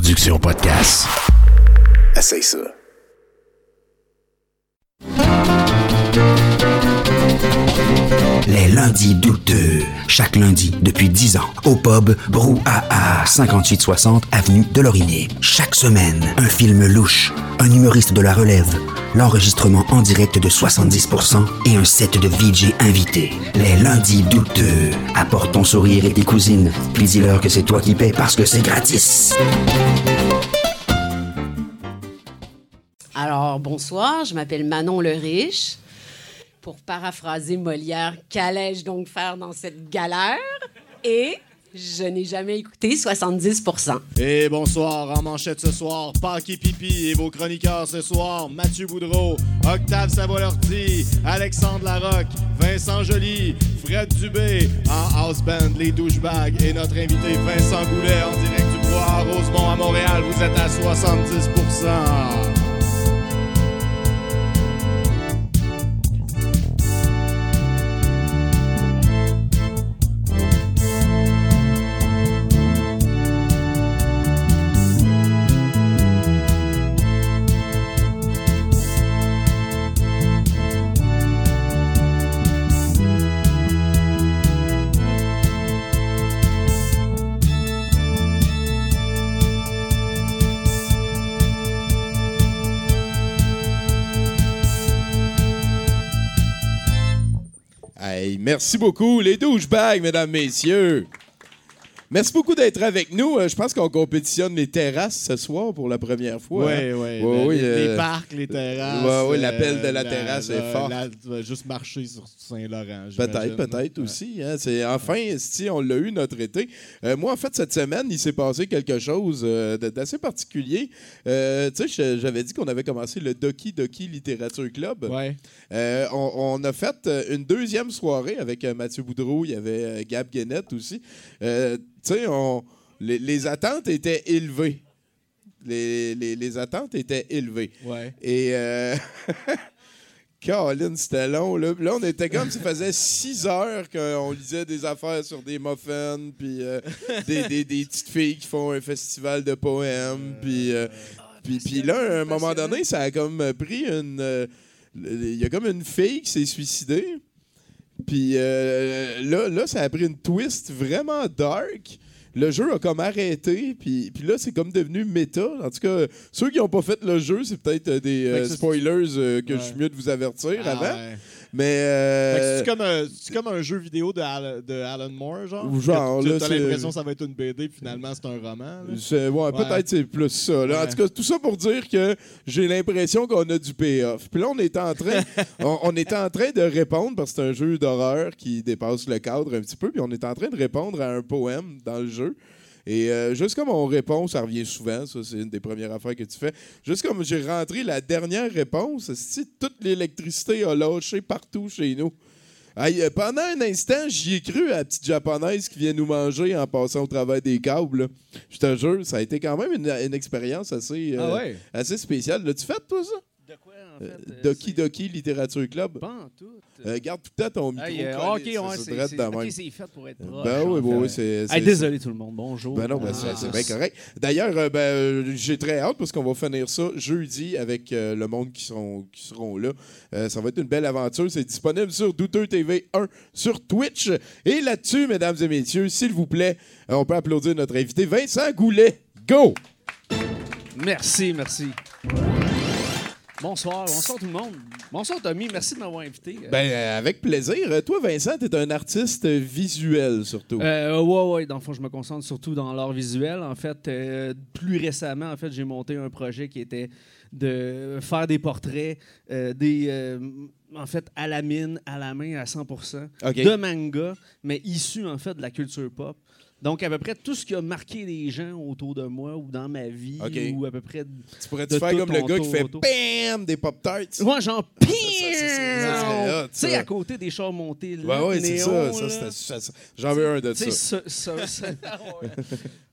production podcast. Essaye ça. Les lundis douteux. Chaque lundi depuis 10 ans. Au pub Brouhaha, 5860 Avenue de Laurier. Chaque semaine, un film louche, un humoriste de la relève, l'enregistrement en direct de 70% et un set de VJ invités. Les lundis douteux. Apporte ton sourire et tes cousines. Puis dis-leur que c'est toi qui paies parce que c'est gratis. Alors, bonsoir, je m'appelle Manon le Riche. Pour paraphraser Molière, qu'allais-je donc faire dans cette galère? Et je n'ai jamais écouté 70% Et bonsoir, en manchette ce soir, Paki Pipi et vos chroniqueurs ce soir, Mathieu Boudreau, Octave Savoie-Lortie, Alexandre Larocque, Vincent Joly, Fred Dubé, en house band, les douchebags, et notre invité Vincent Goulet en direct du Bois Rosemont à Montréal, vous êtes à 70 merci beaucoup, les douchebags, mesdames, messieurs. Merci beaucoup d'être avec nous. Euh, Je pense qu'on compétitionne les terrasses ce soir pour la première fois. Oui, hein? oui. Ouais, les, oui, les euh, parcs, les terrasses. ouais, ouais, l'appel euh, de la terrasse est fort. la- juste marcher sur Saint-Laurent. Peut-être, j'imagine. peut-être Ouais. aussi. hein. C'est enfin, si on l'a eu notre été. Euh, moi, en fait, cette semaine, il s'est passé quelque chose euh, d'assez particulier. Euh, tu sais, j'avais dit qu'on avait commencé le Doki Doki Littérature Club. Ouais. Euh, on, on a fait euh, une deuxième soirée avec euh, Mathieu Boudreau, il y avait euh, Gab Guénette aussi. Euh, tu sais, on- les, les attentes étaient élevées. Les, les- les attentes étaient élevées. Ouais. Et euh, Caroline, c'était long. Là. Là, on était comme, ça faisait six heures qu'on lisait des affaires sur des muffins, puis euh, des, des- des petites filles qui font un festival de poèmes, puis... euh, puis, puis là, à un moment donné, ça a comme pris une... euh, Il y a comme une fille qui s'est suicidée. Puis euh, là, là, ça a pris une twist vraiment dark. Le jeu a comme arrêté, puis, puis là, c'est comme devenu méta. En tout cas, ceux qui n'ont pas fait le jeu, c'est peut-être euh, des euh, spoilers euh, que je suis mieux de vous avertir Ah, avant. ouais. Mais. Euh, C'est comme, un- c'est comme un jeu vidéo de, Al- de Alan Moore, genre. Genre, Que là, tu as l'impression que ça va être une BD, puis finalement, c'est un roman. ouais, Ouais. peut-être c'est plus ça. là. En tout cas, tout ça pour dire que j'ai l'impression qu'on a du payoff. Puis là, on était en train, on, on était en train de répondre parce que c'est un jeu d'horreur qui dépasse le cadre un petit peu. Puis on est en train de répondre à un poème dans le jeu. Et euh, juste comme on répond, ça revient souvent, ça c'est une des premières affaires que tu fais. Juste comme j'ai rentré la dernière réponse, si toute l'électricité a lâché partout chez nous. Euh, pendant un instant, j'y ai cru à la petite japonaise qui vient nous manger en passant au travers des câbles. là. Je te jure, ça a été quand même une, une expérience assez, euh, Ah ouais? assez spéciale. L'as-tu fait, toi, ça? De quoi, en Euh, fait? Doki Doki Littérature Club? Pas en tout. Euh, garde tout le temps ton micro. Hey, euh, ok, ouais, c'est fait pour être proche. Ben oui, en oui, c'est... Hey, c'est- désolé tout le monde, bonjour. Ben non, ben Ah, c'est c'est bien correct. D'ailleurs, euh, ben, euh, j'ai très hâte parce qu'on va finir ça jeudi avec euh, le monde qui seront, qui seront là. Euh, ça va être une belle aventure. C'est disponible sur Douteux TV 1 sur Twitch. Et là-dessus, mesdames et messieurs, s'il vous plaît, euh, on peut applaudir notre invité Vincent Goulet. Go! Merci, merci. Bonsoir, bonsoir tout le monde. Bonsoir Tommy, merci de m'avoir invité. Ben, euh, avec plaisir. Euh, Toi, Vincent, tu es un artiste visuel surtout. Euh, ouais, ouais, dans le fond, je me concentre surtout dans l'art visuel. En fait, euh, plus récemment, en fait, j'ai monté un projet qui était de faire des portraits, euh, des, euh, en fait, à la mine, à la main, à 100%, OK. de manga, mais issus, en fait, de la culture pop. Donc, à peu près tout ce qui a marqué les gens autour de moi ou dans ma vie, ou à peu près... tu pourrais-tu faire comme le gars qui fait. BAM des Pop-Tarts? Ouais, genre, ça serait hot, Tu sais, à côté des chars montés, Ouais, là, ouais, c'est néon, ça. ça, ça, ça- J'en veux un de ça. ça, ça, ça-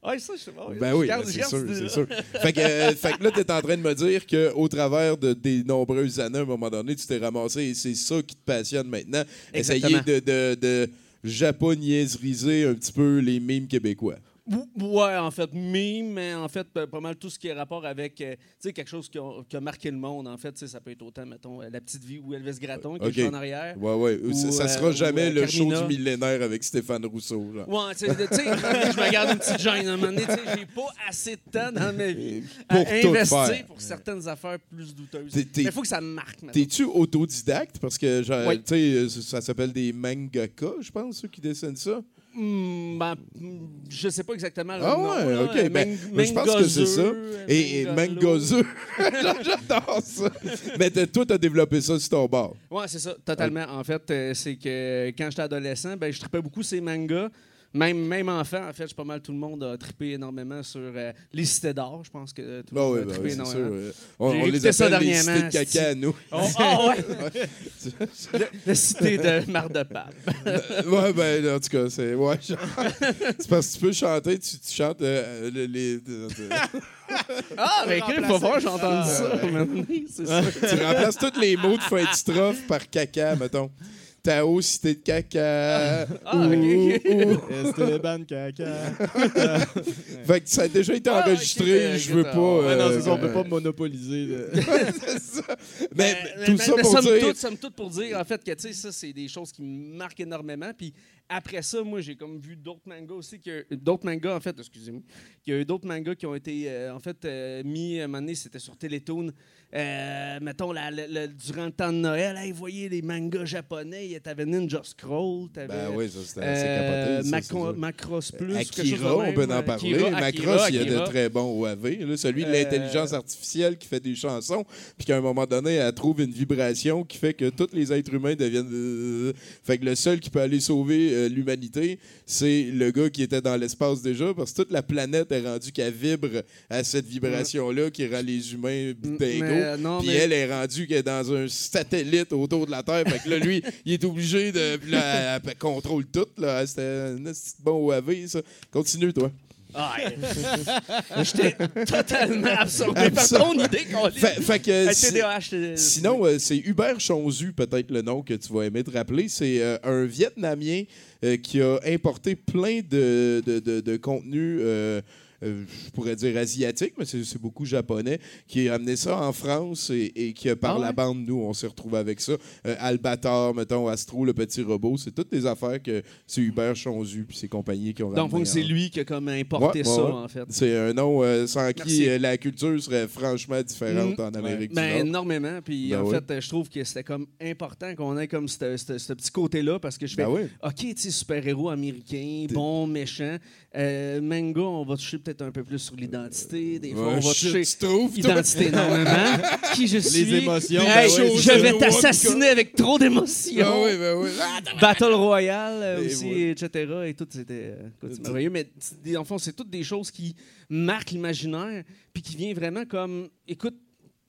ouais, ça, je sais pas. Ben oui, ben c'est sûr, c'est sûr. Fait que, euh, fait que là, tu es en train de me dire qu'au travers de, des nombreuses années, à un moment donné, tu t'es ramassé et c'est ça qui te passionne maintenant. Essayer Exactement. de, de, de japoniaiseriser un petit peu les mimes québécois. Ou- Ouais, en fait, mime, mais en fait, pas pas mal tout ce qui est rapport avec, euh, tu sais, quelque chose qui a, qui a marqué le monde, en fait, tu sais, ça peut être autant, mettons, euh, La Petite Vie ou Elvis Gratton, qui est en arrière. Ouais, ouais. Ou, ça, euh, sera ou, jamais euh, le show du millénaire avec Stéphane Rousseau. Ouais, tu sais, je me garde une petite gêne. À un moment donné, j'ai pas assez de temps dans ma vie Pour à investir faire. pour certaines affaires plus douteuses. Mais il faut que ça me marque, maintenant. T'es-tu autodidacte? Parce que, genre, Oui. tu sais, euh, ça s'appelle des mangaka, je pense, ceux qui dessinent ça. Hmm, ben, hmm, je sais pas exactement le Ah nom. ouais, là. ok. Ben, ben, je pense que c'est ça. Et, et. J'adore ça. Mais toi, t'as développé ça sur ton bar. Ouais, c'est ça, totalement. En fait, euh, c'est que quand j'étais adolescent, ben, je tripais beaucoup ces mangas. Même, même enfant, en fait, je pas mal tout le monde a trippé énormément sur euh, les cités d'or. Je pense que tout le Bah monde oui, a bah trippé oui, c'est sûr. énormément. On, J'ai on les ça appelle les dernièrement, cités de caca à nous. Oh, ah ouais! Le- La cité de Mar de Pape. ouais, ben, en tout cas, c'est. Ouais, genre- c'est parce que tu peux chanter, tu, tu chantes euh, le- les. Ah, mais écoute, il faut voir, j'entends ça. maintenant, C'est ça. tu remplaces tous les mots de fin de strophe par caca, mettons. Tao, cité de caca. Ah, Ouh, ok. ouh. Esteban Caca. Fait que ça a déjà été Ah, enregistré, ben, je veux pas. non, c'est ça, on euh, peut pas monopoliser. c'est ça. Mais, Mais- tout mais- ça mais pour somme dire. toute, somme toute pour dire, en fait, que, tu sais, ça, c'est des choses qui me marquent énormément. Puis après ça, moi, j'ai comme vu d'autres mangas aussi, que d'autres mangas, en fait, excusez-moi, qu'il y a eu d'autres mangas qui ont été, euh, en fait, euh, mis, à un moment donné, c'était sur Télétoon, euh, mettons, la- la- la- durant le temps de Noël, hey, voyez les mangas japonais, t'avais Ninja Scroll, t'avais... Ben oui, ça c'était euh, capoté. Macro- Plus, Akira, on peut en parler. Akira, Macross, Akira, il y a de très bons OAV. Là, celui de Euh, l'intelligence artificielle qui fait des chansons, puis qu'à un moment donné, elle trouve une vibration qui fait que tous les êtres humains deviennent. euh, Fait que le seul qui peut aller sauver euh, l'humanité, c'est le gars qui était dans l'espace déjà, parce que toute la planète est rendue qu'elle vibre à cette vibration-là qui rend les humains Mais, non, Puis mais- elle est rendue qu'elle est dans un satellite autour de la Terre. Fait que là, lui, il est obligé de. Puis là, elle, elle contrôle tout. Là. C'était un bon OAV, ça. Continue, toi. Ah, ouais. J'étais totalement absorbé par ton idée, qu'on Fait, fait que. Si- t'es- Sinon, euh, c'est Hubert Chonzu, peut-être le nom que tu vas aimer te rappeler. C'est euh, un Vietnamien euh, qui a importé plein de, de, de, de contenus. Euh, je pourrais dire asiatique, mais c'est beaucoup japonais, qui a amené ça en France et, et qui, par Ah ouais? la bande, nous, on s'est retrouvé avec ça. Euh, Albator, mettons, Astro, le petit robot, c'est toutes des affaires que c'est Hubert Chonzu puis ses compagnies qui ont Donc, c'est lui qui a comme importé Ouais, ouais, ça, en fait. C'est un nom euh, sans qui euh, la culture serait franchement différente Mm. en Amérique Ben, du Nord. énormément. Puis, Ben en fait, je trouve que c'était comme important qu'on ait comme ce petit côté-là parce que je fais, Ben. OK, tu super-héros américains, bons, méchants. Euh, manga, on va toucher peut-être un peu plus sur l'identité. Des fois, Ouais, on va toucher identité énormément. qui je suis. émotions, Hey, ben oui. je vais t'assassiner avec trop d'émotions. Oui, ben oui. Ah, Battle Royale euh, aussi, etc. Et tout, c'était euh, merveilleux. Mais en fond, c'est toutes des choses qui marquent l'imaginaire, puis qui vient vraiment comme, écoute,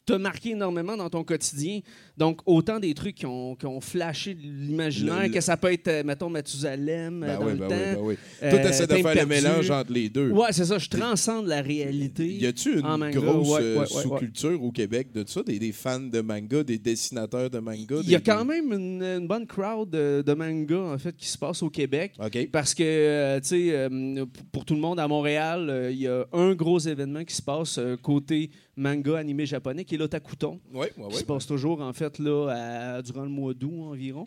te marquer énormément dans ton quotidien. Donc, autant des trucs qui ont, qui ont flashé l'imaginaire, que ça peut être, euh, mettons, Mathusalem euh, Ben dans oui, le ben temps. oui, ben oui. Euh, Toi, t'essaies de faire perdu. le mélange entre les deux. Ouais, c'est ça. Je transcende la réalité. Y a-tu une manga, grosse ouais, euh, ouais, ouais, ouais. sous-culture au Québec de ça? Des, des fans de manga, des dessinateurs de manga? Il y a des- quand même une, une bonne crowd de, de manga, en fait, qui se passe au Québec. OK. Parce que, euh, tu sais, euh, pour tout le monde à Montréal, euh, il y a un gros événement qui se passe euh, côté manga animé japonais, qui est l'Otakuton, Oui, oui, qui oui. se passe toujours, en fait, là, à- durant le mois d'août environ.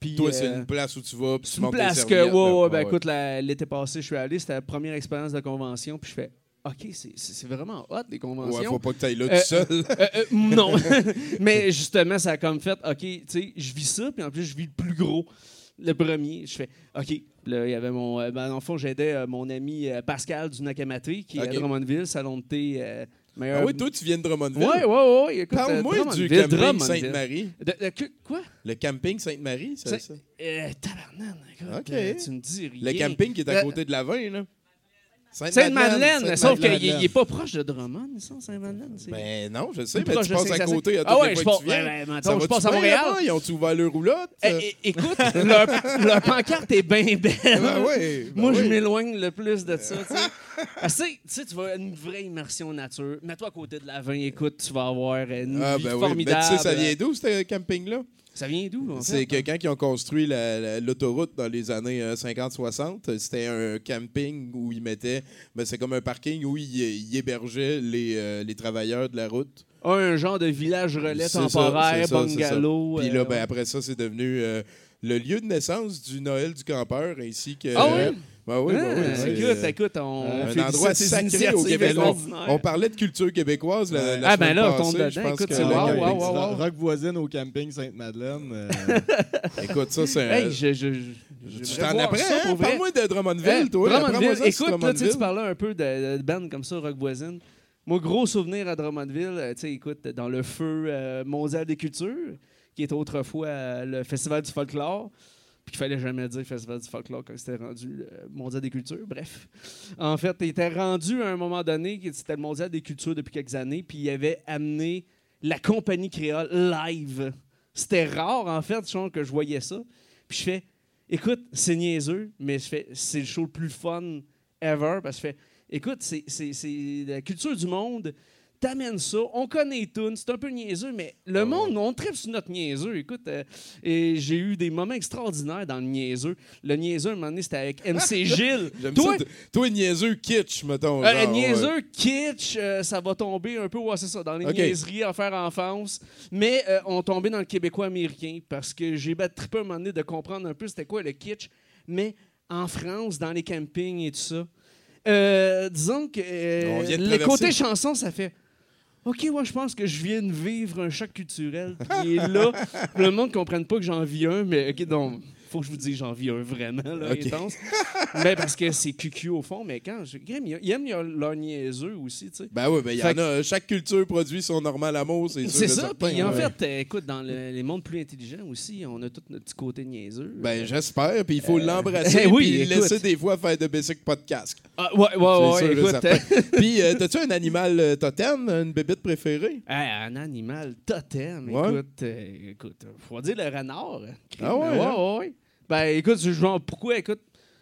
Puis, Toi, c'est euh, une place où tu vas, puis tu une place que, serviettes, ouais, ouais, ben Ouais, écoute, l'été passé, je suis allé, c'était la première expérience de convention, puis je fais, OK, c'est- vraiment hot, les Ouais, conventions. faut pas que tu ailles là Euh, tout seul. Euh, non. Mais justement, ça a comme fait, OK, tu sais, je vis ça, puis en plus, je vis le plus gros. Le premier, je fais, OK. Là, il y avait mon. euh, ben, dans le fond, j'aidais euh, mon ami euh, Pascal du Nakamate, qui est à Drummondville, salon de thé. Euh, Ah oui, toi, tu viens de Drummondville? Ouais, ouais. Écoute, Parle-moi euh, du camping. Sainte-Marie. Quoi? Le camping Sainte-Marie, c'est ça? Euh, tabarnane, écoute, OK. euh, tu me dis rien. Le camping qui est à côté de la là. Sainte-Madeleine, sauf qu'il n'est pas proche de Drummond, ça, Sainte-Madeleine. Ben non, je sais, mais tu passes à côté à Ah ouais, je passe- ben, ben, je à Montréal. Ils ont-tu ouvert leur roulotte? Eh, eh, écoute, leur, pancarte est bien belle. Ben oui, ben Moi, je m'éloigne le plus de ça. tu sais. Assez, tu vas une vraie immersion nature. Mets-toi à côté de la vin, écoute, tu vas avoir une Ah, vie ben formidable. tu sais, ça vient d'où, ce camping-là? Ça vient d'où? en C'est fait? que quand ils ont construit la- la- l'autoroute dans les années euh, 50-60, euh, c'était un camping où ils mettaient. Ben, c'est comme un parking où ils, ils hébergeaient les, euh, les travailleurs de la route. Ah, un genre de village relais temporaire, ça, ça. bungalow. Puis là, euh, ben, après ça, c'est devenu euh, le lieu de naissance du Noël du campeur ainsi que. Ah oui? Ben oui, ben oui, Ah, c'est, écoute, euh, écoute, on un endroit ces sacré au initiatives Québec. On, extraordinaires. on parlait de culture québécoise la, la Ah, ben semaine là, on passée. tombe Je dedans. pense Écoute, que c'est le wow, camping, wow, wow, ça- wow. Rock voisine au camping Sainte-Madeleine. euh, Écoute, ça, c'est un. Hey, je, je, je, tu j'aimerais t'en voir apprends, ça, hein? pour vrai. Parle-moi de Drummondville, toi. Drummondville, Apprends-moi ça sur écoute, là, tu sais, tu Drummondville. parlais un peu de, de band comme ça, rock voisine. Mon gros souvenir à Drummondville, euh, tu sais, écoute, dans le feu euh, mondial des cultures, qui était autrefois euh, le Festival du folklore, puis qu'il fallait jamais dire Festival du folklore quand c'était rendu le mondial des cultures, bref. En fait, il était rendu à un moment donné, c'était le mondial des cultures depuis quelques années, puis il avait amené la compagnie créole live. C'était rare, en fait, que je voyais ça. Puis je fais, écoute, c'est niaiseux, mais je fais, c'est le show le plus fun ever. Parce que je fais, écoute, c'est la culture du monde. T'amènes ça, on connaît tout, c'est un peu niaiseux, mais le monde, on tripe sur notre niaiseux. Écoute, euh, et j'ai eu des moments extraordinaires dans le niaiseux. Le niaiseux, à un moment donné, c'était avec MC Gilles. Toi, ça. Toi, niaiseux kitsch, mettons. euh, genre, niaiseux, ouais. kitsch, euh, ça va tomber un peu, ouais, c'est ça, dans les niaiseries à faire enfance. Mais euh, on tombait dans le québécois américain parce que j'ai battu trippé un moment donné de comprendre un peu c'était quoi le kitsch. Mais en France, dans les campings et tout ça, euh, disons que euh, les côtés chansons, ça fait. OK, moi, je pense que je viens de vivre un choc culturel qui est là. le monde ne comprenne pas que j'en vis un, mais OK, donc, faut que je vous dise, j'en vis un vraiment, là, intense. mais parce que c'est cucu au fond, mais quand je. Grim, aiment leur niaiseux aussi, tu sais. Ben oui, ben il y en a. Chaque culture produit son normal amour, c'est. C'est ça, puis en ouais. fait, euh, écoute, dans le- les mondes plus intelligents aussi, on a tout notre petit côté niaiseux. Ben, j'espère, puis il faut l'embrasser, eh oui, puis écoute. laisser des fois faire de basic pas de casque. Ah, ouais, ouais, ouais, sûr écoute. Puis, euh, t'as-tu un animal euh, totem, une bébête préférée? Hey, un animal totem, Ouais. écoute, euh, écoute, faut dire le renard. hein. Ah ouais, ouais, hein? ouais, ouais. Ben écoute, je- genre, pourquoi, écoute,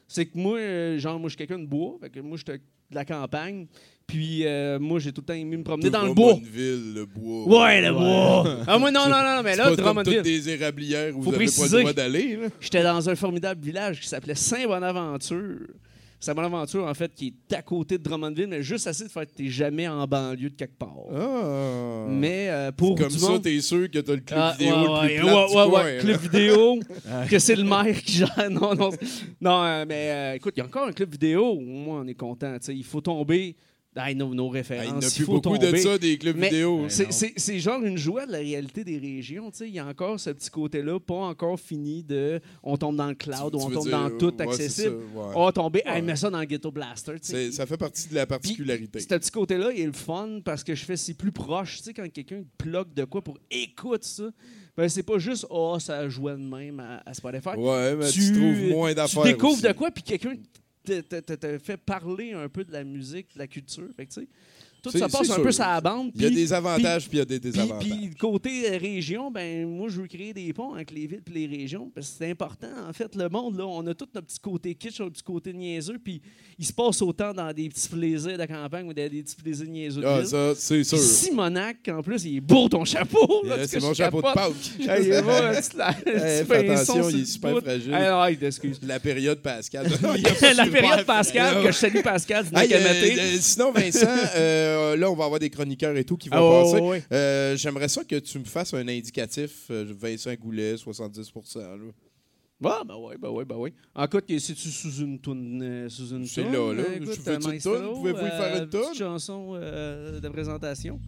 c'est que moi, euh, genre, moi, je suis quelqu'un de bois, fait que moi, je suis de la campagne, puis euh, moi, j'ai tout le temps aimé me promener dans le bois. Drummondville, le bois. Ouais, le bois! Ah, moi, non, non, non, mais là, pas comme Drummondville. toutes des érablières où Faut vous avez pas le droit d'aller. J'étais dans un formidable village qui s'appelait Saint-Bonaventure. Saint-Bonaventure, en fait, qui est à côté de Drummondville, mais juste assez de faire que t'es jamais en banlieue de quelque part. Ah. Mais euh, pour Comme ça, monde... t'es sûr que t'as le club Ah, vidéo ouais, le plus ouais, ouais, du ouais, coin, ouais, là. club vidéo, que c'est le maire qui gère. Non, non, non euh, mais euh, écoute, il y a encore un club vidéo. Au moins, on est content. tu sais, Il faut tomber dans nos, nos Ah, références. Il n'y a plus beaucoup tomber. de ça, des clubs Mais vidéo. C'est- C'est genre une joie de la réalité des régions. tu sais. Il y a encore ce petit côté-là, pas encore fini de on tombe dans le cloud ou on tombe dire, dans tout ouais, accessible. ça, ouais. On va tomber, Ouais. hey, mets ça dans le Ghetto Blaster. Ça fait partie de la Puis, particularité. Ce petit côté-là, il est le fun parce que je fais c'est plus proche. Quand quelqu'un plug de quoi pour écoute ça, ben c'est pas juste oh ça jouait de même à, à Spotify. Ouais, mais tu, trouves moins d'affaires. Tu découvres aussi. de quoi, puis quelqu'un te, te- te- fait parler un peu de la musique, de la culture. Fait que, tout ça passe un sûr. peu sur la bande. Il y a des avantages puis il y a des désavantages. puis côté euh, région, ben moi je veux créer des ponts avec les villes et les régions parce que c'est important en fait le monde là, on a tout notre petit côté kitsch, notre petit côté niaiseux puis il se passe autant dans des petits plaisirs de campagne ou dans des petits plaisirs niaiseux de Ah, ville. ça, c'est sûr. Simonac en plus, il est beau ton chapeau là, C'est mon je chapeau de capote. Pâques. Hey, il est beau, un petit- un petit fais pinceau attention, sur il est super bout. fragile. Ah, non, excuse. La période Pascal. la période Pascal, que je salue Pascal du Hey, euh, euh, sinon, Vincent, euh, là, on va avoir des chroniqueurs et tout qui vont Ah, passer. Euh, J'aimerais ça que tu me fasses un indicatif. euh, Vincent Goulet, 70 là. Ah, ben oui, ben oui, ben oui. En cas, c'est-tu sous une toune? euh, sous une C'est là, là. euh, Je écoute, veux une euh, toune? Pouvez-vous y faire une euh, toune? petite chanson euh, de présentation?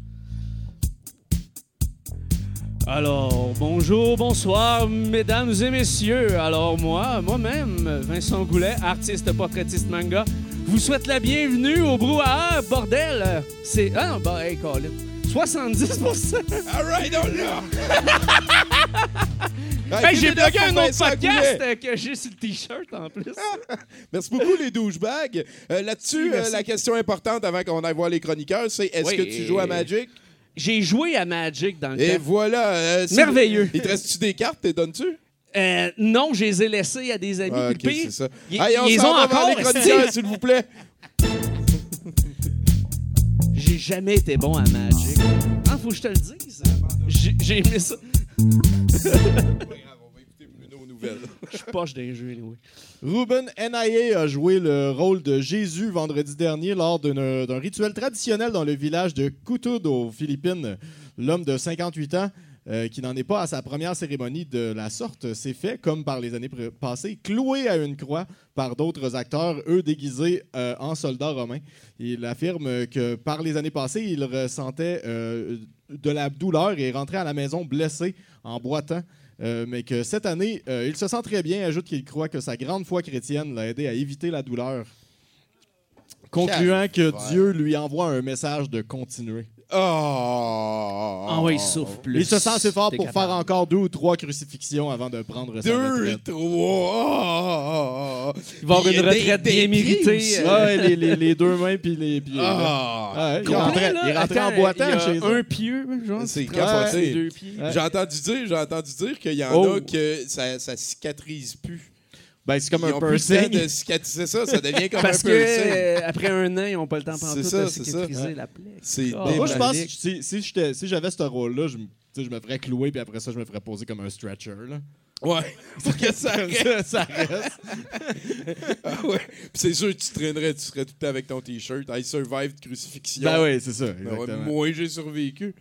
Alors, bonjour, bonsoir, mesdames et messieurs. Alors, moi, moi-même, Vincent Goulet, artiste portraitiste manga, vous souhaite la bienvenue au Brouhaha, bordel. C'est. Ah non, bah, hey, Colin. 70 All right, on l'a! Hey, j'ai bloqué un autre podcast euh, que j'ai sur le T-shirt en plus. Merci beaucoup, les douchebags. Euh, Là-dessus, euh, la question importante avant qu'on aille voir les chroniqueurs, c'est est-ce Oui, que tu joues à Magic? J'ai joué à Magic dans le Et temps. voilà. Merveilleux. Il te reste-tu des cartes? T'es donnes-tu? Euh, non, je les ai laissés à des amis. Ah, Puis ok, le pire, c'est ça. on ils ont encore, les s'il vous plaît. J'ai jamais été bon à Magic. Ah, faut que je te le dise. J'ai aimé ça. Je suis poche d'un jeu, anyway. Ruben NIA a joué le rôle de Jésus vendredi dernier lors d'un rituel traditionnel dans le village de Kutud aux Philippines. L'homme de 58 ans, euh, qui n'en est pas à sa première cérémonie de la sorte, s'est fait, comme par les années passées, cloué à une croix par d'autres acteurs, eux déguisés euh, en soldats romains. Il affirme que par les années passées, il ressentait euh, de la douleur et rentrait à la maison blessé en boitant. Euh, mais que cette année, euh, il se sent très bien. Ajoute qu'il croit que sa grande foi chrétienne l'a aidé à éviter la douleur. Concluant que. Dieu lui envoie un message de continuer. Oh! Ah ouais, il souffle plus. Il se sent assez fort pour capable. faire encore deux ou trois crucifixions avant de prendre sa Deux, retraite. trois. Il va avoir une retraite des bien méritée. euh, Ouais, les, les- les deux mains puis les. puis les- Ah! Ouais, il complet, rentrait, là. il rentrait en boitant chez eux. un pieu, genre? C'est traverses capoté. deux pieds. Ouais. J'ai entendu dire, j'ai entendu dire qu'il y en Oh. a que ça, ça cicatrise plus. Ben, c'est comme Ils un ont plus le temps piercing. de cicatriser ça, ça devient comme Parce un que piercing. euh, après un an, ils n'ont pas le temps C'est pantoute ça, de c'est ça. cicatriser la plaie. C'est Ah, Moi, je pense que si, si j'étais- si j'avais ce rôle-là, je, me- tu sais, je me ferais clouer, puis après ça, je me ferais poser comme un stretcher. Là. Ouais. Faut que ça reste. ça, reste. Ah ouais. Puis c'est sûr que tu traînerais, tu serais tout le temps avec ton t-shirt. I survived crucifixion. Ben oui, c'est ça. Ben ouais, Exactement. moi, j'ai survécu.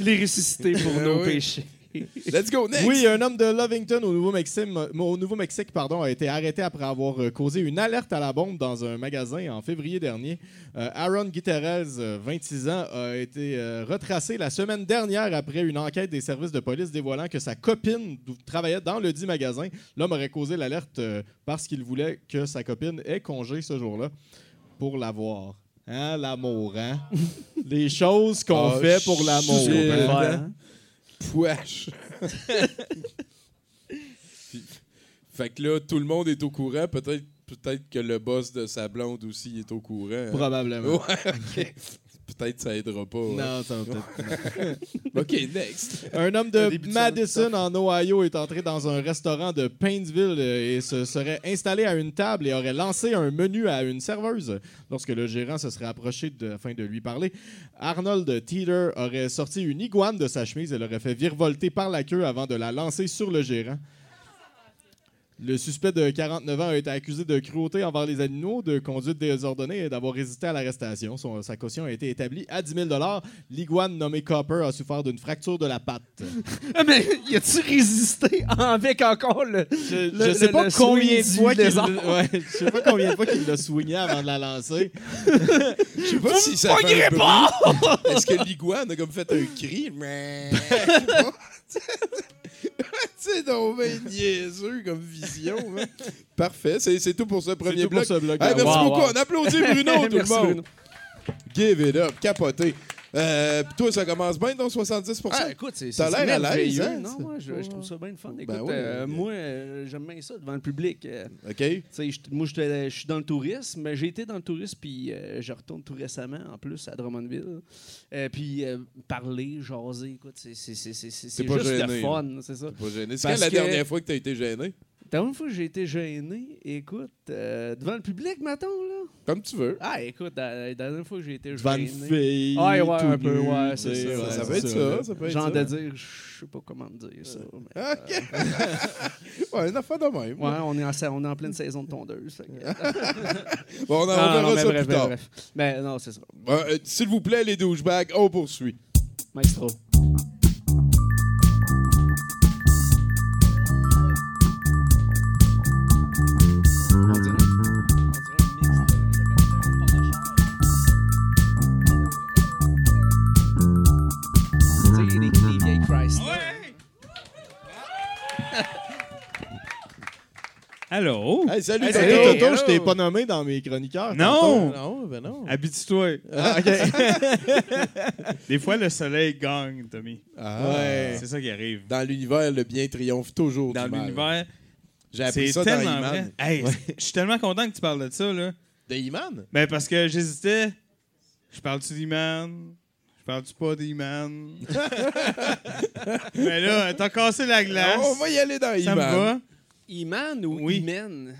Il est ressuscité pour Ah nos oui. péchés. Let's go, next! Oui, un homme de Lovington au Nouveau-Mexique au Nouveau-Mexique, pardon, a été arrêté après avoir euh, causé une alerte à la bombe dans un magasin en février dernier. Euh, Aaron Guterres, euh, 26 ans, a été euh, retracé la semaine dernière après une enquête des services de police dévoilant que sa copine travaillait dans le dit magasin. L'homme aurait causé l'alerte euh, parce qu'il voulait que sa copine ait congé ce jour-là pour la voir. Hein, l'amour, hein? Les choses qu'on Oh, fait pour l'amour. Wesh. Puis- fait que là, tout le monde est au courant. Peut-être peut-être que le boss de sa blonde aussi est au courant. hein. Probablement. Ouais, ok. Peut-être ça aidera pas. ouais. Non, ça va peut-être. OK, next. Un homme de Madison, en Ohio, est entré dans un restaurant de Paintsville euh, et se serait installé à une table et aurait lancé un menu à une serveuse. Lorsque le gérant se serait approché de, afin de lui parler, Arnold Teeter aurait sorti une iguane de sa chemise et l'aurait fait virevolter par la queue avant de la lancer sur le gérant. Le suspect de 49 ans a été accusé de cruauté envers les animaux, de conduite désordonnée et d'avoir résisté à l'arrestation. Sa caution a été établie à 10 000 L'iguane nommé Copper a souffert d'une fracture de la patte. Mais y a-tu résisté avec encore le. Je, Le- je sais le- pas le combien de fois qu'il lézard? ouais, je sais pas combien de fois qu'il l'a swingé avant de la lancer. Je sais pas si ça fait un bruit. Est-ce que l'iguane a comme fait un cri? Mais... C'est donc bien niaiseux comme vision. hein. Parfait, c'est c'est tout pour ce premier tout bloc. pour ce bloc. Hey, merci Wow, beaucoup. wow. On applaudit Bruno, tout le Merci, monde. Bruno. Give it up, capoté. Euh, puis toi, ça commence bien, donc 70 Ah, écoute, c'est T'as l'air à l'aise, hein? Non, moi, je, je trouve ça bien le fun. Écoute, Ben oui. euh, moi, euh, j'aime bien ça devant le public. OK? tu je- moi, je suis dans le tourisme, mais j'ai été dans le tourisme, puis je retourne tout récemment, en plus, à Drummondville. Puis parler, jaser, écoute, c'est juste gêné, le fun, c'est ça. Pas gêné. C'est quand la dernière fois que t'as été gêné? La dernière fois que j'ai été gêné, écoute, euh, devant le public, mettons, là. Comme tu veux. Ah, écoute, la, la dernière fois que j'ai été Devant gêné. une fille. Ouais, ouais, tout un peu, nu, ouais, c'est ça. ouais, ça peut être ça. Ça peut être Genre ça. de dire, je sais pas comment te dire ça. mais- OK. ouais, une affaire de même. Ouais, on est, en, on est en pleine saison de tondeuse. que- Bon, on, en- on Non, verra non, mais ça bref, plus tard. bref, bref. Mais non, c'est ça. Euh, S'il vous plaît, les douchebags, on poursuit. Maestro. Allô? Hey, salut, Hey, Toto. salut Toto, hello. je t'ai pas nommé dans mes chroniqueurs. Non! Non, ben non. Habitue-toi. Ah, ok. Des fois, le soleil gagne, Tommy. Ah. Ouais. C'est ça qui arrive. Dans l'univers, le bien triomphe toujours Dans l'univers, J'ai appris c'est ça dans Iman. Hey, Je suis tellement content que tu parles de ça. Là. De Iman? Ben, parce que j'hésitais. Je parle-tu d'Iman? Je parle-tu pas d'Iman? Mais là, t'as cassé la glace. On va y aller dans ça Iman. me va. Iman ou Oui. Imen?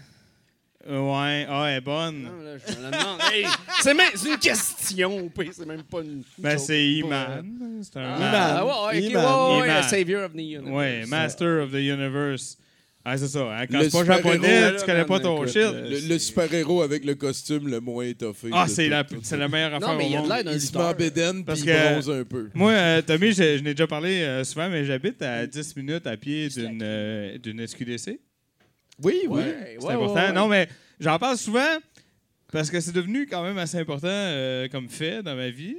Ouais, ah, elle est bonne. Non, là, je me la demande. Hey, c'est même- une question, c'est même pas une. Ben, c'est euh, Iman. C'est un Ah, ah, ouais, Iman. ouais, ouais, Iman. Savior of the Universe. Ouais, Master of the Universe. Ah, c'est ça. hein, Quand Le c'est pas japonais, tu connais pas ton écoute, shit. euh, Le, le super-héros avec le costume le moins étoffé. Ah, c'est la, c'est la meilleure affaire Non, mais au il y a de monde. l'air d'un Il se met en bédaine puis il que- bronze un peu. Moi, euh, Tommy, je, je n'ai déjà parlé euh, souvent, mais j'habite à 10 minutes à pied d'une euh, d'une SQDC. Oui, oui. Ouais, C'est ouais, important. ouais. Non, mais j'en parle souvent parce que c'est devenu quand même assez important euh, comme fait dans ma vie.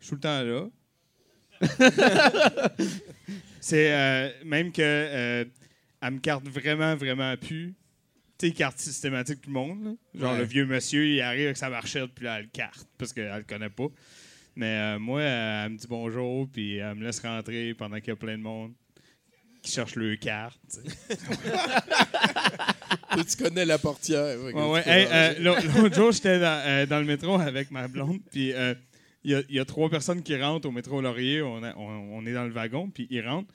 Je suis tout le temps là. c'est euh, même que euh, elle me carte vraiment, vraiment plus. Tu sais, carte systématique tout le monde. là. Genre le vieux monsieur, il arrive avec sa marchette, puis là, elle le carte parce qu'elle le connaît pas. Mais moi, elle me dit bonjour, puis elle me laisse rentrer pendant qu'il y a plein de monde qui cherche le carte. tu connais la portière. Ouais, Hey, euh, L'autre jour, j'étais dans, euh, dans le métro avec ma blonde, puis euh, il y, a, il y a trois personnes qui rentrent au métro Laurier. On, a- on- on est dans le wagon, puis ils rentrent.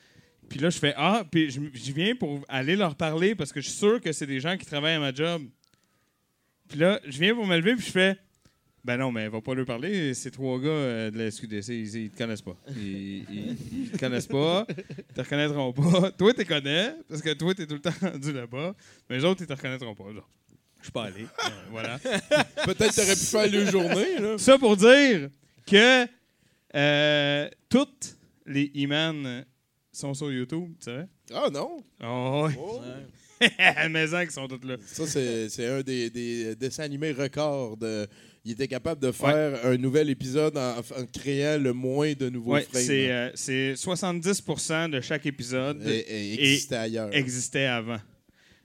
Puis là, je fais Ah, puis je, je viens pour aller leur parler parce que je suis sûr que c'est des gens qui travaillent à ma job. Puis là, je viens pour me lever, puis je fais Ben non, mais va pas leur parler. Ces trois gars euh, de la SQDC, ils, ils te connaissent pas. Ils, ils, ils te connaissent pas. Ils te reconnaîtront pas. Toi, tu connais, parce que toi, tu es tout le temps rendu là-bas. Mais les autres, ils te reconnaîtront pas. Je suis pas allé. Euh, voilà. Peut-être t'aurais pu faire le journée. Là. Ça pour dire que euh, toutes les Iman sont sur YouTube, tu savais? Ah non. Oh, ouais. Oh. Mais ça, qui sont toutes là. Ça, c'est c'est un des, des dessins animés records. de- il était capable de faire un nouvel épisode en, en créant le moins de nouveaux Ouais, frames. c'est euh, c'est 70% de chaque épisode et, et existait ailleurs. existait avant.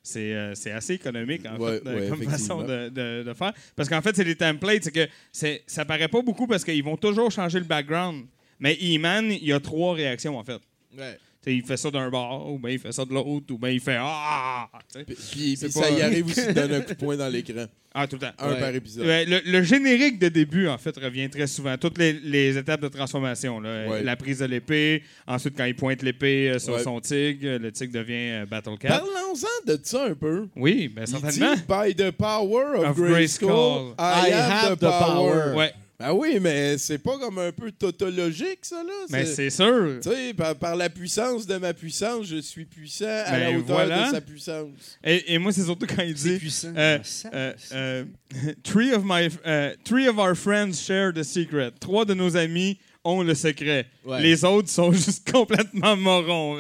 C'est euh, c'est assez économique, en Ouais, fait, euh, comme façon de, de- de faire. Parce qu'en fait, c'est les templates, c'est que c'est- ça paraît pas beaucoup parce qu'ils vont toujours changer le background. Mais E-Man, il y a trois réactions, en fait. Ouais. Il fait ça d'un bord, ou bien il fait ça de l'autre, ou bien il fait Ah! Puis, puis- C'est puis pas- ça y arrive aussi de donner un coup de poing dans l'écran. Ah, tout le temps. Un Ouais. par épisode. Ouais, le, le générique de début, en fait, revient très souvent. Toutes les, les étapes de transformation. là. Ouais. La prise de l'épée, ensuite, quand il pointe l'épée euh, sur Ouais. son tigre, le tigre devient euh, Battle Cat. Parlons-en de ça un peu. Oui, ben, Il certainement. dit, by the power of, Of Grayskull, I, have, the power. Ouais, Ben oui, mais c'est pas comme un peu tautologique, ça, là? mais c'est sûr. Tu sais, par, par la puissance de ma puissance, je suis puissant à la Ben hauteur voilà. de sa puissance. Et, et moi, c'est surtout quand il dit puissant. euh, Ah, euh, euh, three, of my, euh, three of our friends share the secret. Trois de nos amis ont le secret. Ouais. Les autres sont juste complètement morons.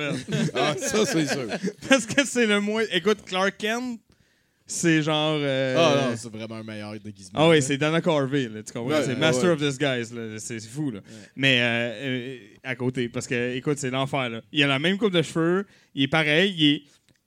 Ah, ça, c'est sûr. Parce que c'est le moins. Écoute, Clark Kent, c'est genre. euh, Ah non, c'est vraiment un meilleur déguisement. Ah oui, c'est Dana Carvey, là, tu comprends? Ouais, c'est ouais, Master ouais. of Disguise, là, c'est c'est fou. Là. Mais euh, euh, à côté, parce que, écoute, c'est l'enfer. là. Il a la même coupe de cheveux, il est pareil, il est.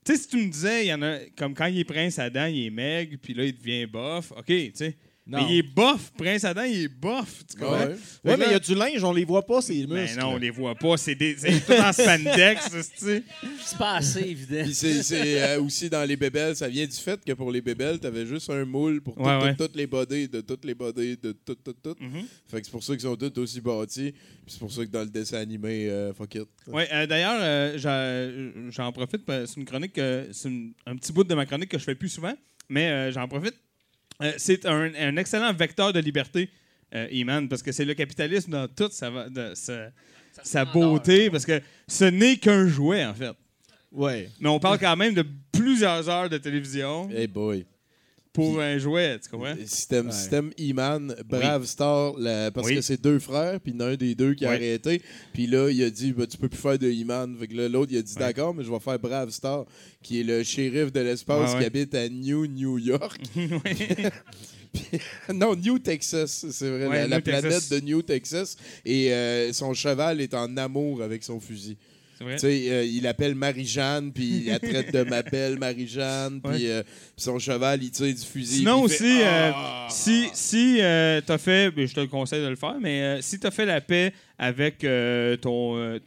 Tu sais, si tu me disais, il y en a. Comme quand il est Prince Adam, il est maigre, puis là, il devient bof. OK, tu sais. Non. Mais il est bof. Prince Adam, il est bof. Tu comprends? Ouais. Mais il y a du linge, on les voit pas, ces muscles. Ben non, on les voit pas. C'est des- c'est tout en spandex, tu sais. C'est pas assez évident. Puis c'est c'est, euh, aussi dans les bébelles, ça vient du fait que pour les bébelles, t'avais juste un moule pour Ouais, tout- ouais. toutes les bodies, de toutes les bodies, de tout, tout, tout. Mhm. Fait que c'est pour ça qu'ils sont tous aussi bâtis. Puis c'est pour ça que dans le dessin animé, euh, fuck it. Ouais, euh, d'ailleurs, euh, j'en- j'en profite. parce que C'est une chronique, euh, c'est une- un petit bout de ma chronique que je fais plus souvent, mais euh, j'en profite. Euh, c'est un, un excellent vecteur de liberté, euh, Iman, parce que c'est le capitalisme dans toute sa, va- de- sa, sa beauté, parce que ce n'est qu'un jouet, en fait. Ouais. Mais on parle quand même de plusieurs heures de télévision Hey boy. Pour un jouet, tu comprends? Système, Ouais. système E-Man, Brave Star, la- parce Oui. que c'est deux frères, puis il y en a un des deux qui a Oui. arrêté. Puis là, il a dit bah, Tu peux plus faire de E-Man. Fait que là, l'autre, il a dit Ouais. D'accord, mais je vais faire Brave Star, qui est le shérif de l'espace Ouais, ouais. qui habite à New New York. non, New Texas, c'est vrai, Ouais, la, planète de New Texas. Et euh, son cheval est en amour avec son fusil. Tu sais, euh, il appelle Marie-Jeanne, puis il la traite de ma belle Marie-Jeanne, puis euh, son cheval, il tire du fusil. Sinon fait, aussi, euh, Ah! si, si t'as fait, ben, je te le conseille de le faire, mais si t'as fait la paix avec ton,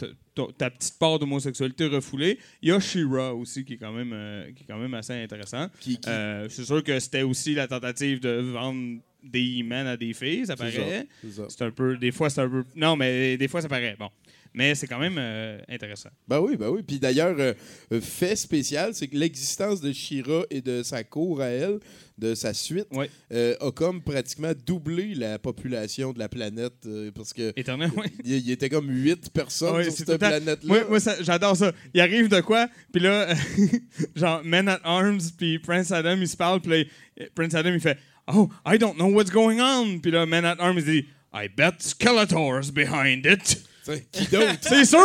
ta petite part d'homosexualité refoulée, il y a She-Ra aussi qui est quand même, euh, qui est quand même assez intéressant. Qui- qui- Euh, c'est sûr que c'était aussi la tentative de vendre des men à des filles, ça paraît. C'est un peu. Des fois, c'est un peu. Non, mais des fois, ça paraît. Bon. Mais c'est quand même euh, intéressant. Ben oui, ben oui. Puis d'ailleurs, euh, euh, fait spécial, c'est que l'existence de Shira et de sa cour à elle, de sa suite, euh, a comme pratiquement doublé la population de la planète parce que Éternel, oui. il y, était comme huit personnes sur cette planète-là. Moi, moi, j'adore ça. Il arrive de quoi, puis là, genre, Men at Arms, puis Prince Adam, il se parle, puis Prince Adam, il fait Oh, I don't know what's going on. Puis là, Men at Arms, il dit I bet Skeletor's behind it. Qui d'autre? C'est sûr!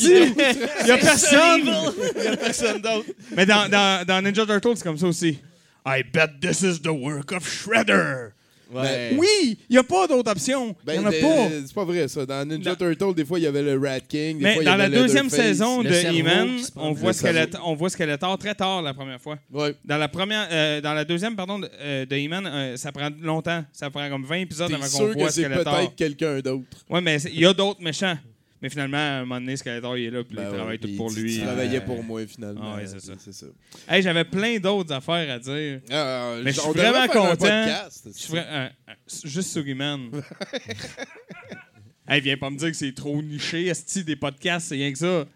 Il y a personne! Il y a personne d'autre. Mais dans, dans, dans Ninja Turtles, c'est comme ça aussi. I bet this is the work of Shredder. Ouais. Oui, il n'y a pas d'autre option. Il Ben, n'y en a pas. C'est pas vrai, ça. Dans Ninja Dans- Turtle, des fois, il y avait le Rat King. Des Mais fois, il y dans la deuxième saison Le de He-Man, on voit. Skeletor, on voit Skeletor très tard la première fois. Ouais. Dans la première, euh, dans la deuxième, pardon, de, euh, de He-Man, euh, ça prend longtemps. Ça prend comme 20 épisodes avant qu'on sûr voit que c'est Skeletor. peut-être quelqu'un d'autre. Ouais, mais c'est- il y a d'autres méchants. Mais finalement, à un moment donné, Skeletor, il est là, puis Ben il ouais, travaille tout pour lui. Tu Euh, travaillais pour moi, finalement. Ah ouais, c'est ça. Ça. Hey, j'avais plein d'autres affaires à dire. Ah, Mais je suis vraiment content. podcast. Je suis euh, euh, juste sur He-Man. hey, viens pas me dire que c'est trop niché, esti, des podcasts, c'est rien que ça.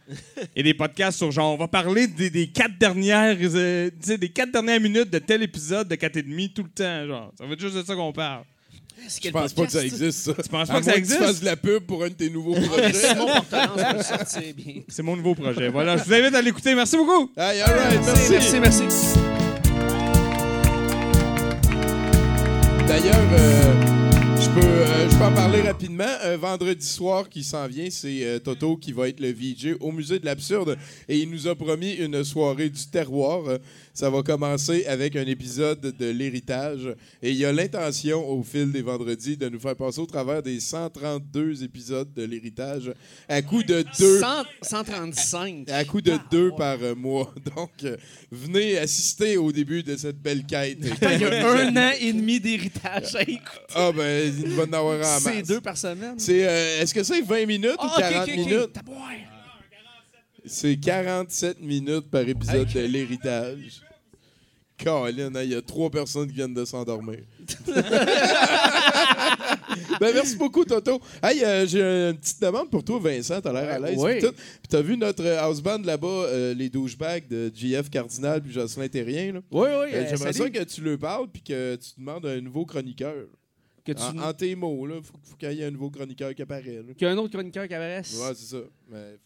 Et des podcasts sur genre, on va parler des, des quatre dernières, euh, des quatre dernières minutes de tel épisode de 4 et demi tout le temps, genre. Ça va être juste de ça qu'on parle. Je pense pas que ça existe, ça. Tu penses À pas que ça existe? tu fasses de la pub pour un de tes nouveaux projets. Bien. C'est mon nouveau projet. Voilà, je vous invite à l'écouter. Merci beaucoup. Hey, all right, merci. Merci, merci. D'ailleurs, euh, je peux, euh, je peux en parler rapidement. Un vendredi soir qui s'en vient, c'est euh, Toto qui va être le VJ au Musée de l'Absurde et il nous a promis une soirée du terroir. Ça va commencer avec un épisode de l'héritage et il y a l'intention au fil des vendredis de nous faire passer au travers des 132 épisodes de l'héritage à coup de deux. 100 135. À coup de deux par euh, mois. Donc, euh, venez assister au début de cette belle quête. Il y a un an et demi d'héritage à écouter. Ah, ben, il va en avoir en masse. C'est deux par semaine. C'est, euh, est-ce que c'est 20 minutes Ah, ou ok, 40 ok, ok. minutes? C'est 47 minutes par épisode de l'héritage. Colin, hein, il y a trois personnes qui viennent de s'endormir. ben, merci beaucoup, Toto. Hey, euh, j'ai une petite demande pour toi, Vincent. T'as l'air à l'aise. Oui. Puis tout. Puis t'as vu notre euh, house band là-bas, euh, les douchebags de JF Cardinal puis Jocelyn Terrien. Là? Oui, oui. Euh, J'aimerais ça que tu leur parles puis que tu demandes un nouveau chroniqueur. Que tu... En, en tes mots, là, faut, faut qu'il y ait un nouveau chroniqueur qui apparaît. là. Qu'il y a un autre chroniqueur qui apparaisse. Ouais, c'est ça. Mais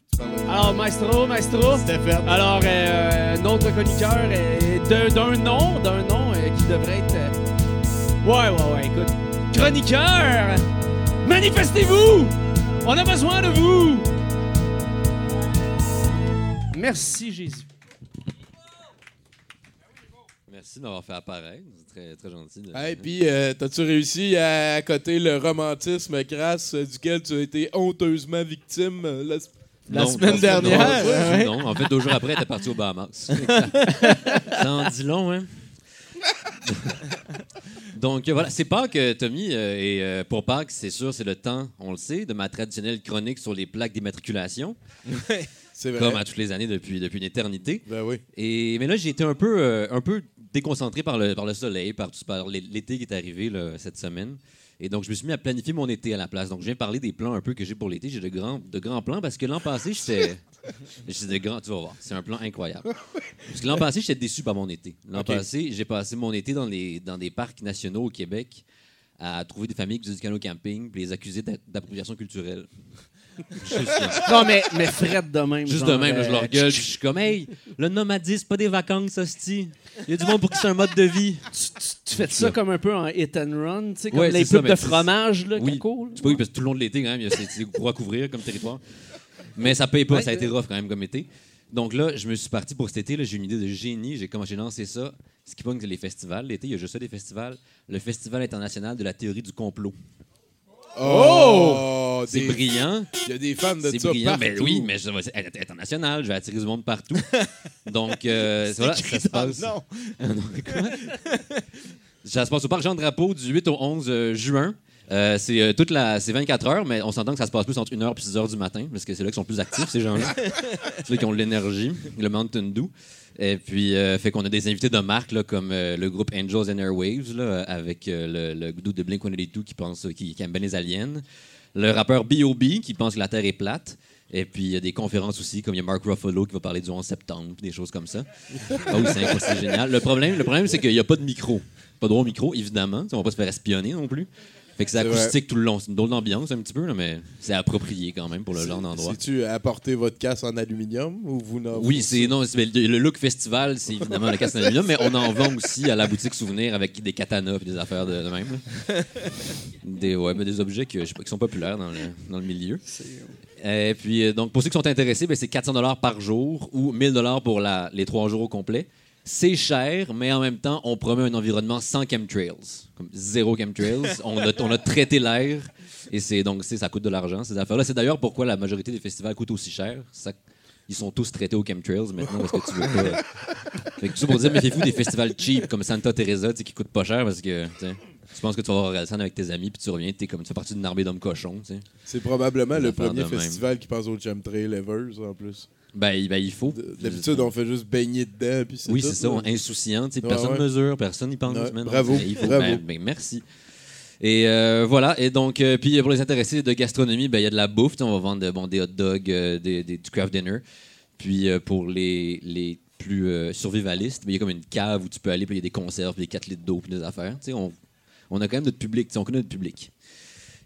Alors, Maestro, Maestro. C'était fait. Alors, euh, notre chroniqueur est d'un d'un nom, d'un nom euh, qui devrait être. euh, Ouais, ouais, ouais, écoute. Chroniqueur, manifestez-vous! On a besoin de vous! Merci, Jésus. Merci d'avoir fait apparaître. C'est très, très gentil. de- Hey, puis, euh, t'as-tu réussi à accoter le romantisme crasse duquel tu as été honteusement victime euh, la- Non, semaine dernière, Non, ouais. non, en fait, deux jours après, elle était partie aux Bahamas. ça en dit long, hein? Donc voilà, c'est Pâques, euh, Tommy, euh, et euh, pour Pâques, c'est sûr, c'est le temps, on le sait, de ma traditionnelle chronique sur les plaques d'immatriculation, C'est vrai. comme à toutes les années depuis, depuis une éternité. Ben oui. Et, mais là, j'ai été un peu, euh, un peu déconcentré par le, par le soleil, par, par l'é- l'été qui est arrivé là, cette semaine. Et donc, je me suis mis à planifier mon été à la place. Donc, je viens parler des plans un peu que j'ai pour l'été. J'ai de grands, de grands plans parce que l'an passé, j'étais. J'ai de grands. Tu vas voir, c'est un plan incroyable. Parce que l'an passé, j'étais déçu par mon été. L'an passé, j'ai passé mon été dans, les, dans des parcs nationaux au Québec à trouver des familles qui faisaient du canot camping puis les accuser d'a- d'appropriation culturelle. Non, mais, mais Fred de même. Juste genre, de même, je euh, leur gueule. puis Je suis comme, hey, le nomadisme, pas des vacances, hostie. Il y a du monde pour qui c'est un mode de vie. Tu fais ça comme un peu en hit and run, tu sais, comme Ouais, les pubs de fromage, là, Oui. là. C'est pas oui, parce que tout le long de l'été, quand même, il y a ces à couvrir comme territoire. Mais ça paye pas, Ouais, ça a été rough quand même comme été. Donc là, je me suis parti pour cet été. là, J'ai une idée de génie. J'ai comment j'ai lancé ça. Ce qui pogne, c'est les festivals. L'été, il y a juste ça, des festivals. Le Festival international de la théorie du complot. Oh! C'est des- brillant. Il y a des fans de ça brillant. partout. Mais oui, mais je vais être international. Je vais attirer du monde partout. Donc, euh, voilà, ça se passe. Non. Ça se passe au Parc Jean-Drapeau du 8 au 11 euh, juin. Euh, c'est euh, toute la, c'est 24 heures, mais on s'entend que ça se passe plus entre 1 heure et 6 heures du matin, parce que c'est là qu'ils sont plus actifs, ces gens-là. c'est là qui ont l'énergie, le Mountain Dew. Et puis, euh, fait qu'on a des invités de marque, là, comme euh, le groupe Angels and Airwaves, là, avec euh, le, le dude de Blink-182 qui, pense, qui, qui aime bien les aliens. Le rappeur B.O.B. qui pense que la Terre est plate. Et puis, il y a des conférences aussi, comme il y a Mark Ruffalo qui va parler du 11 septembre, des choses comme ça. Ah oui, c'est génial. Le problème, le problème c'est qu'il n'y a pas de micro. Pas de droit au micro, évidemment. On va pas se faire espionner non plus. Fait que c'est acoustique tout le long. C'est une drôle d'ambiance un petit peu, là, mais c'est approprié quand même pour le genre d'endroit. C'est-tu apporter votre casse en aluminium ou vous n'en Oui, c'est non, c'est- le look festival, c'est évidemment la casse en aluminium, mais on en vend aussi à la boutique souvenir avec des katanas et des affaires de, de même. là. Des, ouais, mais des objets que, je sais pas, qui sont populaires dans le, dans le milieu. Et puis, euh, donc, pour ceux qui sont intéressés, ben, c'est 400 par jour ou 1000 pour la, les trois jours au complet. C'est cher, mais en même temps, on promet un environnement sans chemtrails. Comme zéro chemtrails. on, a, on a traité l'air. Et c'est donc, c'est- ça coûte de l'argent, ces affaires-là. C'est d'ailleurs pourquoi la majorité des festivals coûtent aussi cher. Ça- ils sont tous traités aux chemtrails maintenant parce que tu veux pas. Fait que tout ça pour dire, méfiez-vous des festivals cheap comme Santa Teresa qui coûtent pas cher parce que tu penses que tu vas voir Orelsan avec tes amis puis tu reviens, t'es comme, tu fais partie d'une armée d'hommes cochons. tu sais. C'est probablement le premier même. festival qui pense au chemtrail ever, en plus. Ben, il- ben, il faut. D'habitude, on fait juste baigner dedans. puis Oui, tout, c'est ça, on- insouciant. Ouais, personne ouais. mesure, personne n'y pense. Ouais, bravo, Ben, il faut- bravo. ben, merci. Et euh, voilà, et donc, euh, puis pour les intéressés de gastronomie, ben, il y a de la bouffe. On va vendre bon, des hot dogs, euh, des, des- du craft dinner. Puis pour les, les plus survivalistes, ben, il y a comme une cave où tu peux aller, puis il y a des conserves, puis des 4 litres d'eau, puis des affaires. On, on a quand même notre public, on connaît notre public.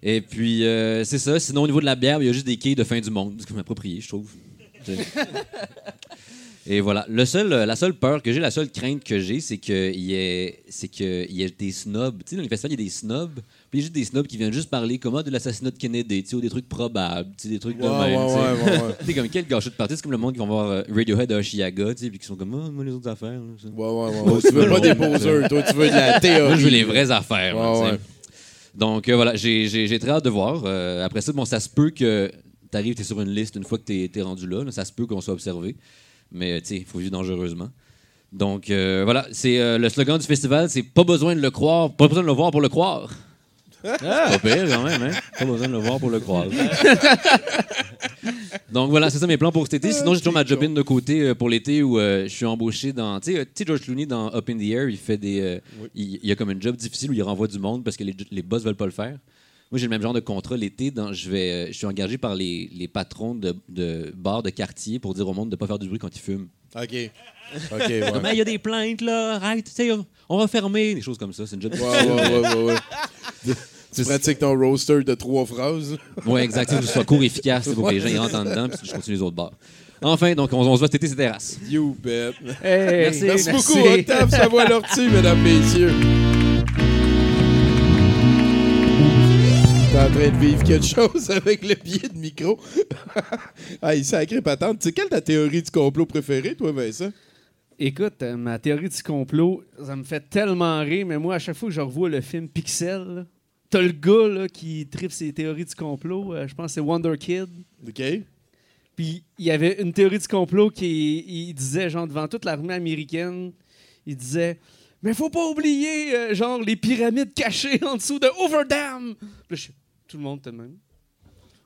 Et puis, c'est ça. Sinon, au niveau de la bière, il y a juste des quilles de fin du monde. C'est comme approprié, je trouve. Et voilà. Le seul, euh, la seule peur que j'ai, la seule crainte que j'ai, c'est qu'il y ait, y ait des snobs. Tu sais, dans les festivals, il y a des snobs. Puis il y a juste des snobs qui viennent juste parler comment de l'assassinat de Kennedy, tu sais, ou des trucs probables, tu sais, des trucs de Ouais, même. ouais, tu sais. ouais, ouais, ouais. Tu sais, comme quel gâchis de partie, c'est comme le monde qui vont voir euh, Radiohead à Oshiaga, tu sais, puis qui sont comme, oh, moi, les autres affaires. là, ça. Ouais, ouais, ouais, ouais. Tu veux pas des poseurs, toi, tu veux de la théorie. Moi, je veux les vraies affaires. là. Donc, euh, voilà, j'ai très hâte de voir. Euh, après ça, bon, ça se peut que tu arrives, tu es sur une liste une fois que tu es, rendu là, là, Ça se peut qu'on soit observé. Mais, tu sais, il faut vivre dangereusement. Donc, euh, voilà, c'est euh, le slogan du festival, c'est pas besoin de le croire, pas besoin de le voir pour le croire. C'est pas pire quand même, hein? Pas besoin de le voir pour le croire. Donc voilà, c'est ça mes plans pour cet été. Sinon, j'ai toujours ma job in de côté euh, pour l'été où euh, je suis embauché dans. Tu sais, George Clooney dans Up in the Air, il fait des. euh, il, il y a comme un job difficile où il renvoie du monde parce que les, les boss veulent pas le faire. Moi, j'ai le même genre de contrat l'été. Dans, je, vais, euh, je suis engagé par les, les patrons de, de bars de quartier pour dire au monde de pas faire du bruit quand ils fument. OK. OK, ouais. Comme, il y a des plaintes, là, arrête, tu sais, on va fermer, des choses comme ça. C'est une job Ouais, ouais, ouais, ouais, ouais. Tu pratiques ton roster de trois phrases. Oui, exact. Que ce soit court et efficace c'est pour que les gens y rentrent en dedans puis je continue les autres bars. Enfin, donc, on, on se voit cet été, c'est terrasse. You bet. Hey, Merci. Merci, beaucoup, Octave Savoie-Lortie, mesdames, messieurs. T'es en train de vivre quelque chose avec le pied de micro. ah, sacré patente. Tu sais, quelle est ta théorie du complot préférée, toi, Vincent? Écoute, euh, ma théorie du complot, ça me fait tellement rire, mais moi, à chaque fois que je revois le film Pixel, là, t'as le gars là, qui tripe ses théories du complot, euh, je pense que c'est Wonder Kid. OK? Puis il y avait une théorie du complot qui il disait, genre, devant toute l'armée américaine, il disait Mais faut pas oublier, euh, genre, les pyramides cachées en dessous de Overdam. Puis je- tout le monde de même.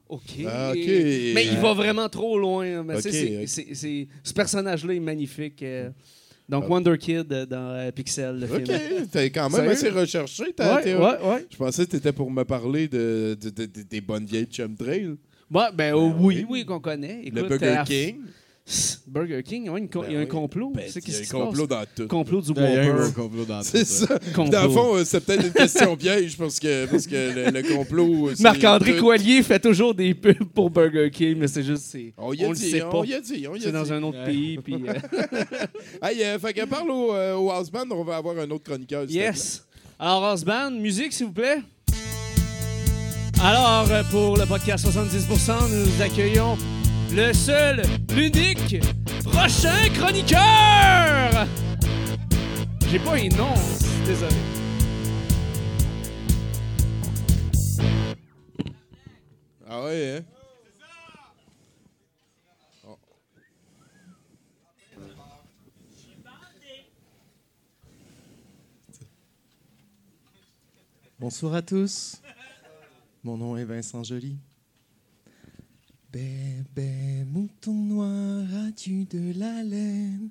OK. Ah, OK. Mais il va vraiment trop loin. Mais c'est- c'est- ce personnage-là est magnifique. euh. donc, Ah. Wonder Kid euh, dans euh, Pixel, le OK. T'es quand même assez recherché, Ouais, théorie. ouais, ouais. Je pensais que t'étais pour me parler de, de- de- de- des bonnes vieilles chumtrails. Ouais, ben, oh, oui, oui. oui, qu'on connaît. Le Burger King. Burger King, ouais, une co- Ben il y a un complot. Ben, c'est il y a un qui se complot dans tout. Complot du Il y a un Whopper. complot dans C'est tout, ça. Complot. Dans le fond, euh, c'est peut-être une question piège parce que, parce que le, le complot. euh, c'est Marc-André Coallier fait toujours des pubs pour Burger King, mais c'est juste. c'est- On y a le dit, sait pas. on y a dit, on y a C'est dit. dans un autre Ouais. pays. Puis, euh, Hey, euh, fait que parle au, euh, au house band, on va avoir un autre chroniqueur. yes. Alors, Osband, musique, s'il vous plaît. Alors, pour le podcast 70%, nous accueillons le seul, l'unique, prochain chroniqueur! J'ai pas un nom, désolé. Ah ouais, hein? Bonsoir à tous. Mon nom est Vincent Joly. Bébé, mouton noir, as-tu de la laine?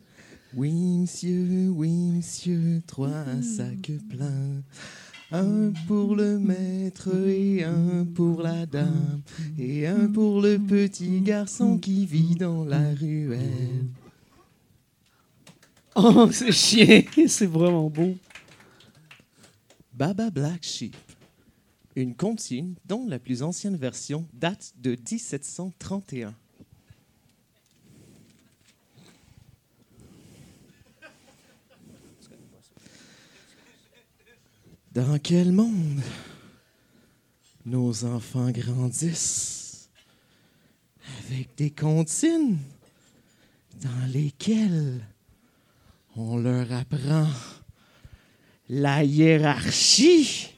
Oui, monsieur, oui, monsieur, trois sacs pleins. Un pour le maître et un pour la dame. Et un pour le petit garçon qui vit dans la ruelle. Oh, c'est chien. c'est vraiment beau. Baba Black Sheep. Une comptine dont la plus ancienne version date de 1731. Dans quel monde nos enfants grandissent avec des comptines dans lesquelles on leur apprend la hiérarchie?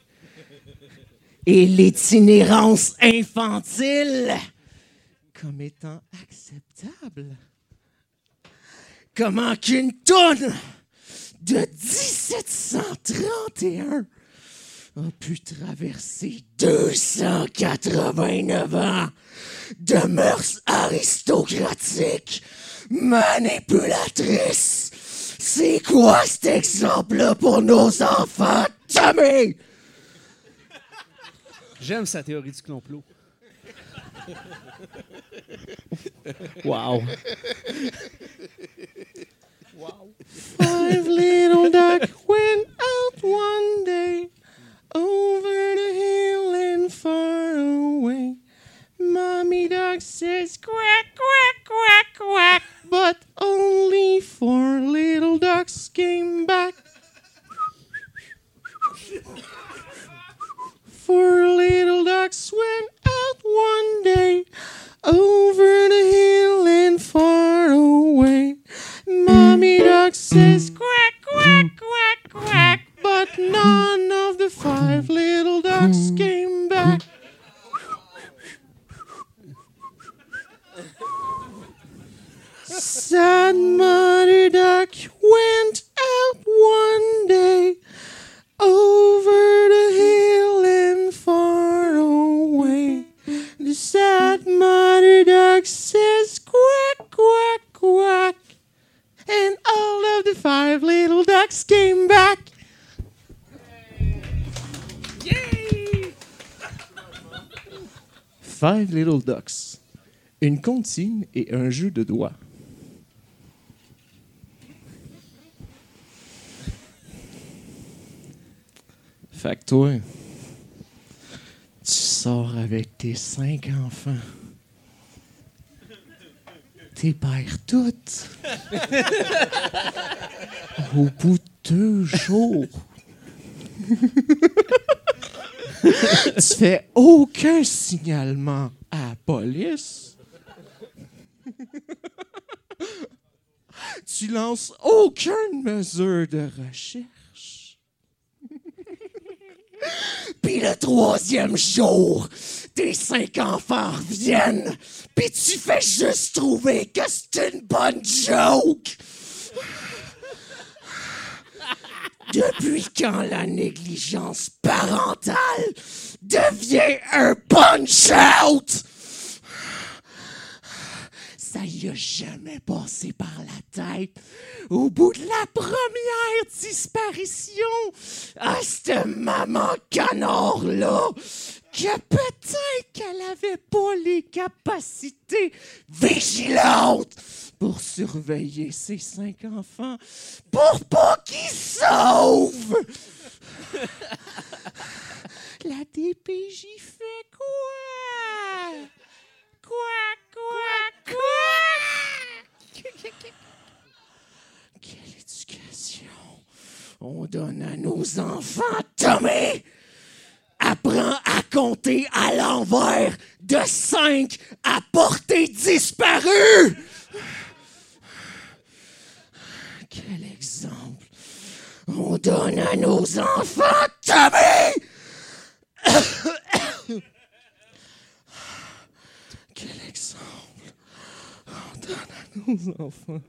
Et l'itinérance infantile comme étant acceptable. Comment qu'une tonne de 1731 a pu traverser 289 ans de mœurs aristocratiques manipulatrices. C'est quoi cet exemple-là pour nos enfants, Tommy? J'aime sa théorie du complot. wow. Five little duck went out one day over the hill and far away. Mommy duck says quack, quack, quack, quack, but only four little ducks came back. Four little ducks went out one day over the hill and far away. Mommy duck says quack, quack, quack, quack, but none of the five little ducks came back. Sad mother Une comptine et un jeu de doigts. Fait que toi, tu sors avec tes cinq enfants. T'es perds toutes. Au bout de deux jours. tu fais aucun signalement police? tu lances aucune mesure de recherche. Puis le troisième jour, tes cinq enfants reviennent, puis tu fais juste trouver que c'est une bonne joke. Depuis quand la négligence parentale devient un punch-out? Ça y a jamais passé par la tête. Au bout de la première disparition, à cette maman canard-là, que peut-être qu'elle avait pas les capacités vigilantes pour surveiller ses cinq enfants, pour pas qu'ils sauvent. La DPJ fait quoi? Quoi, quoi, quoi? Quelle éducation on donne à nos enfants, Tommy? Apprends à compter à l'envers de 5 à portée disparue. Quel exemple on donne à nos enfants, Tommy? nos. On?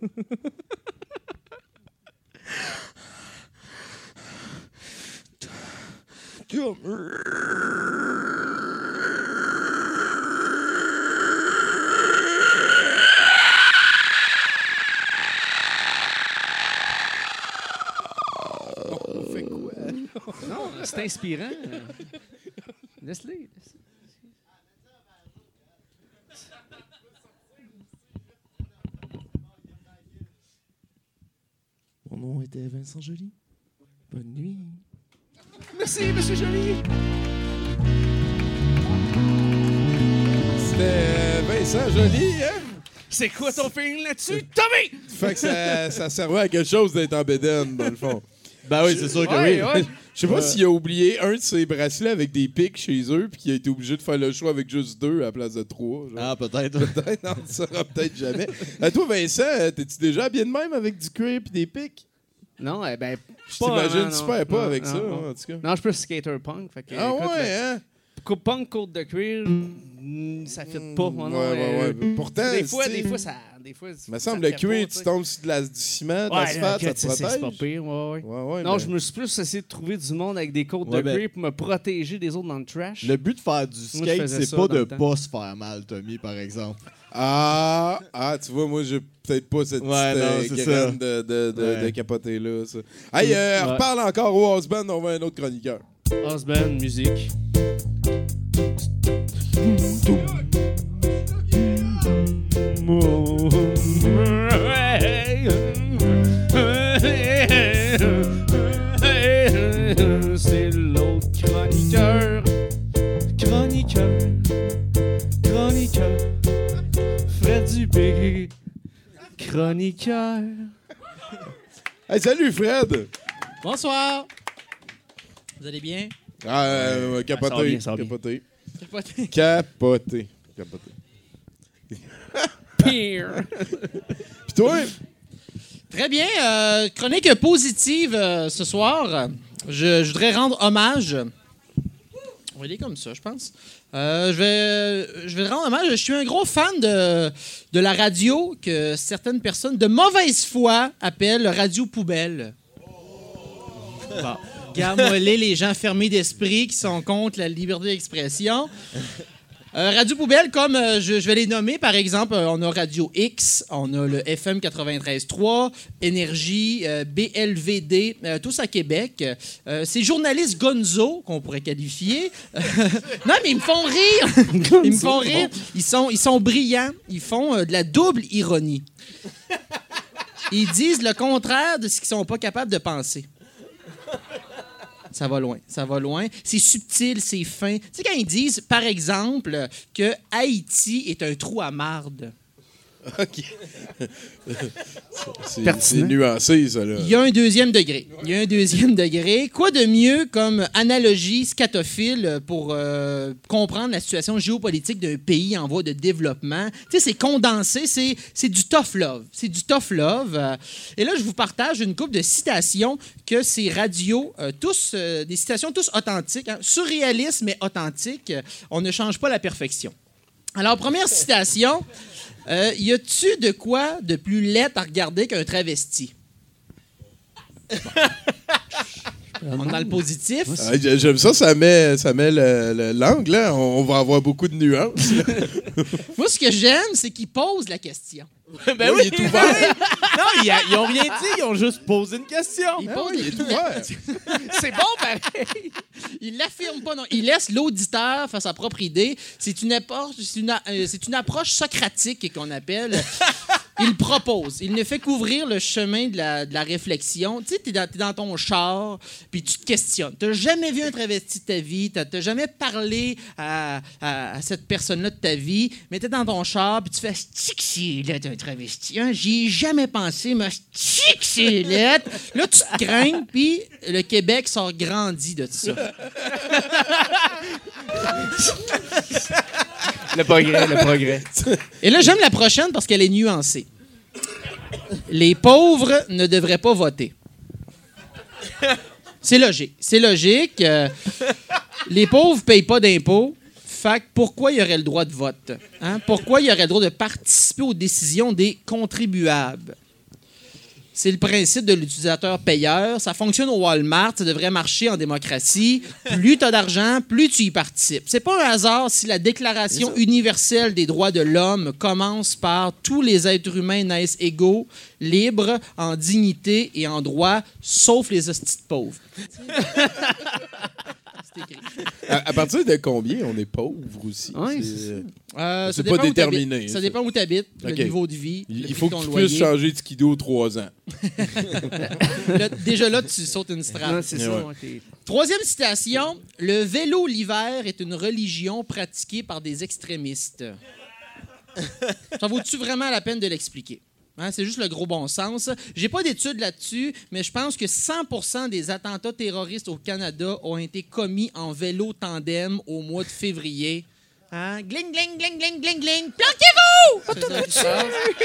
Non, c'est inspirant. Laisse-les. Nom était Vincent Joly. Bonne nuit. Merci, Monsieur Joly. C'était euh, Vincent Joly, hein? C'est quoi ton feeling là-dessus, Tommy? Fait que ça, ça servait à quelque chose d'être en bédaine, dans le fond. Ben oui, c'est sûr que Ouais, oui. ouais. Je sais pas s'il a oublié un de ses bracelets avec des pics chez eux, puis qu'il a été obligé de faire le choix avec juste deux à la place de trois. genre. Ah, peut-être. Peut-être, non, on ne saura peut-être jamais. À toi, Vincent, euh, t'es-tu déjà bien de même avec du cuir et des pics? Non, eh ben. Je t'imagine super pas Non, avec non, ça, non. en tout cas. Non, je suis plus skater punk. Fait que, Ah écoute, ouais, le- hein? Punk, côte de cuir, mm, ça fit pas. ouais, ouais, euh, ouais. Pourtant, Des fois, des fois, ça. Des fois, Il me semble, le cuir, tu tombes sur de la, du ciment, de Ouais, l'asphalte, ça te sais, c'est pas protège. pire, ouais, ouais. Ouais, ouais, Non, mais- je me suis plus essayé de trouver du monde avec des côtes Ouais, de ben- cuir pour me protéger des autres dans le trash. Le but de faire du skate, c'est pas de pas se faire mal, Tommy, par exemple. Ah, ah, tu vois, moi, j'ai peut-être pas cette Ouais, petite non, euh, graine de, de, de, Ouais. de capoter là. Ça. Hey, euh, Ouais. reparle encore au house band, on va un autre chroniqueur. Husband, musique. C'est Chroniqueur. Hey, salut Fred! Bonsoir. Vous allez bien? Ah, euh, capoté, ça va bien, ça va bien. capoté. Capoté. Capoté. Capoté. Pire. Pis toi? Très bien. euh, chronique positive euh, ce soir. Je, je voudrais rendre hommage. On va aller comme ça, je pense. Euh, je, vais, je vais rendre hommage. Je suis un gros fan de, de la radio que certaines personnes de mauvaise foi appellent radio poubelle. Bon. Garde-moi-les, les gens fermés d'esprit qui sont contre la liberté d'expression. Euh, Radio Poubelle, comme euh, je, je vais les nommer, par exemple, euh, on a Radio X, on a le FM 93.3, Énergie, BLVD, tous à Québec. Euh, c'est journaliste gonzo qu'on pourrait qualifier. non, mais ils me font rire. ils me font rire. Ils sont, ils sont brillants. Ils font de la double ironie. Ils disent le contraire de ce qu'ils sont pas capables de penser. Ça va loin, ça va loin. C'est subtil, c'est fin. Tu sais, quand ils disent, par exemple, que Haïti est un trou à marde, OK. C'est- nuancé, ça, là. il y a un deuxième degré. Il y a un deuxième degré. Quoi de mieux comme analogie scatophile pour euh, comprendre la situation géopolitique d'un pays en voie de développement? Tu sais, c'est condensé, c'est, du tough love. C'est du tough love. Euh, Et là, je vous partage une couple de citations que ces radios, euh, tous, euh, des citations tous authentiques, hein, surréalistes mais authentiques. On ne change pas la perfection. Alors, première citation. Euh, y a-tu de quoi de plus laid à regarder qu'un travesti? On est dans le positif. J'ai- J'aime ça, ça met, ça met le- le- l'angle, là. On, on va avoir beaucoup de nuances. Moi, ce que j'aime, c'est qu'il pose la question. ben oui, il est ouvert. Non, ils, a- ils ont rien dit, ils ont juste posé une question. Il pose oui, la- il est ouvert. C'est bon, pareil. Il l'affirme pas, non. Il laisse l'auditeur faire sa propre idée. C'est une, approche, c'est une, a- euh, c'est une approche socratique qu'on appelle. Il propose. Il ne fait qu'ouvrir le chemin de la, de la réflexion. Tu sais, dans, t'es dans ton char, puis tu te questionnes. T'as jamais vu un travesti de ta vie, t'as t'as jamais parlé à, à- cette personne-là de ta vie, mais t'es dans ton char, puis tu fais « Stick, c'est là, un travesti. J'y ai jamais pensé, mais c'est là. » Là, tu te crains, puis le Québec sort grandi de ça. Le progrès, le progrès. Et là, j'aime la prochaine parce qu'elle est nuancée. Les pauvres ne devraient pas voter. C'est logique. C'est logique. Euh, les pauvres payent pas d'impôts. Fait pourquoi il y aurait le droit de vote? Hein? Pourquoi il y aurait le droit de participer aux décisions des contribuables? C'est le principe de l'utilisateur payeur. Ça fonctionne au Walmart, ça devrait marcher en démocratie. Plus tu as d'argent, plus tu y participes. C'est pas un hasard si la Déclaration universelle des droits de l'homme commence par tous les êtres humains naissent égaux, libres, en dignité et en droit, sauf les hosties pauvres. C'est écrit. À, à partir de combien on est pauvre aussi? Ouais, C'est- Euh, ça pas dépend où déterminé. Ça dépend où tu habites, le niveau de vie. Il, le il prix faut de que tu loyer. puisses changer de skido trois ans. Là, déjà là, tu sautes une strate. Ouais, Ouais. Troisième citation. Le vélo l'hiver est une religion pratiquée par des extrémistes. Ça vaut-tu vraiment la peine de l'expliquer? Hein, c'est juste le gros bon sens. J'ai pas d'études là-dessus, mais je pense que 100% des attentats terroristes au Canada ont été commis en vélo tandem au mois de février. Hein? Gling, gling, gling, gling, gling, gling. Planquez-vous!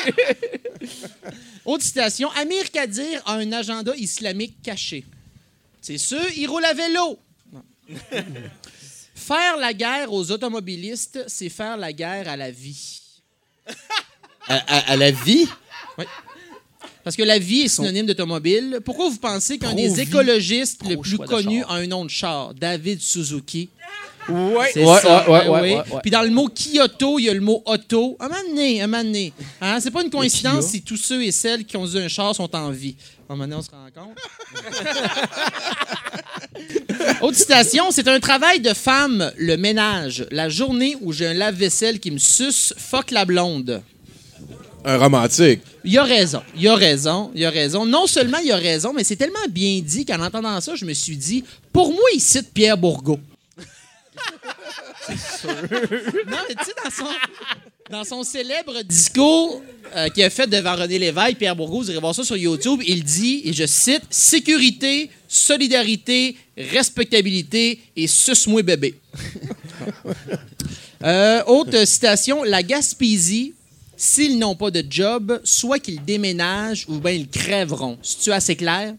Autre citation. Amir Kadir a un agenda islamique caché. C'est sûr, il roule à vélo. Faire la guerre aux automobilistes, c'est faire la guerre à la vie. À, à- à la vie? Parce que la vie est synonyme d'automobile. Pourquoi vous pensez qu'un des écologistes le plus pro-choix de connus char. a un nom de char? David Suzuki. Ouais, C'est ouais, ça. ouais, ouais, ben oui. Puis dans le mot Kyoto, il y a le mot auto. Un moment donné, un moment donné. Hein? C'est pas une coïncidence si tous ceux et celles qui ont eu un char sont en vie. Un moment donné, on se rend compte. Autre citation, c'est un travail de femme, le ménage. La journée où j'ai un lave-vaisselle qui me suce, fuck la blonde. Un romantique. Il a raison, il a raison, il a raison. Non seulement il a raison, mais c'est tellement bien dit qu'en entendant ça, je me suis dit, pour moi, il cite Pierre Bourgault. Non, mais tu sais, dans son, dans son célèbre discours euh, qu'il a fait devant René Lévesque, Pierre Bourgault, vous irez voir ça sur YouTube, il dit, et je cite, Sécurité, solidarité, respectabilité et suce-moi bébé. Euh, autre citation, la Gaspésie, s'ils n'ont pas de job, soit qu'ils déménagent ou bien ils crèveront. C'est-tu assez clair?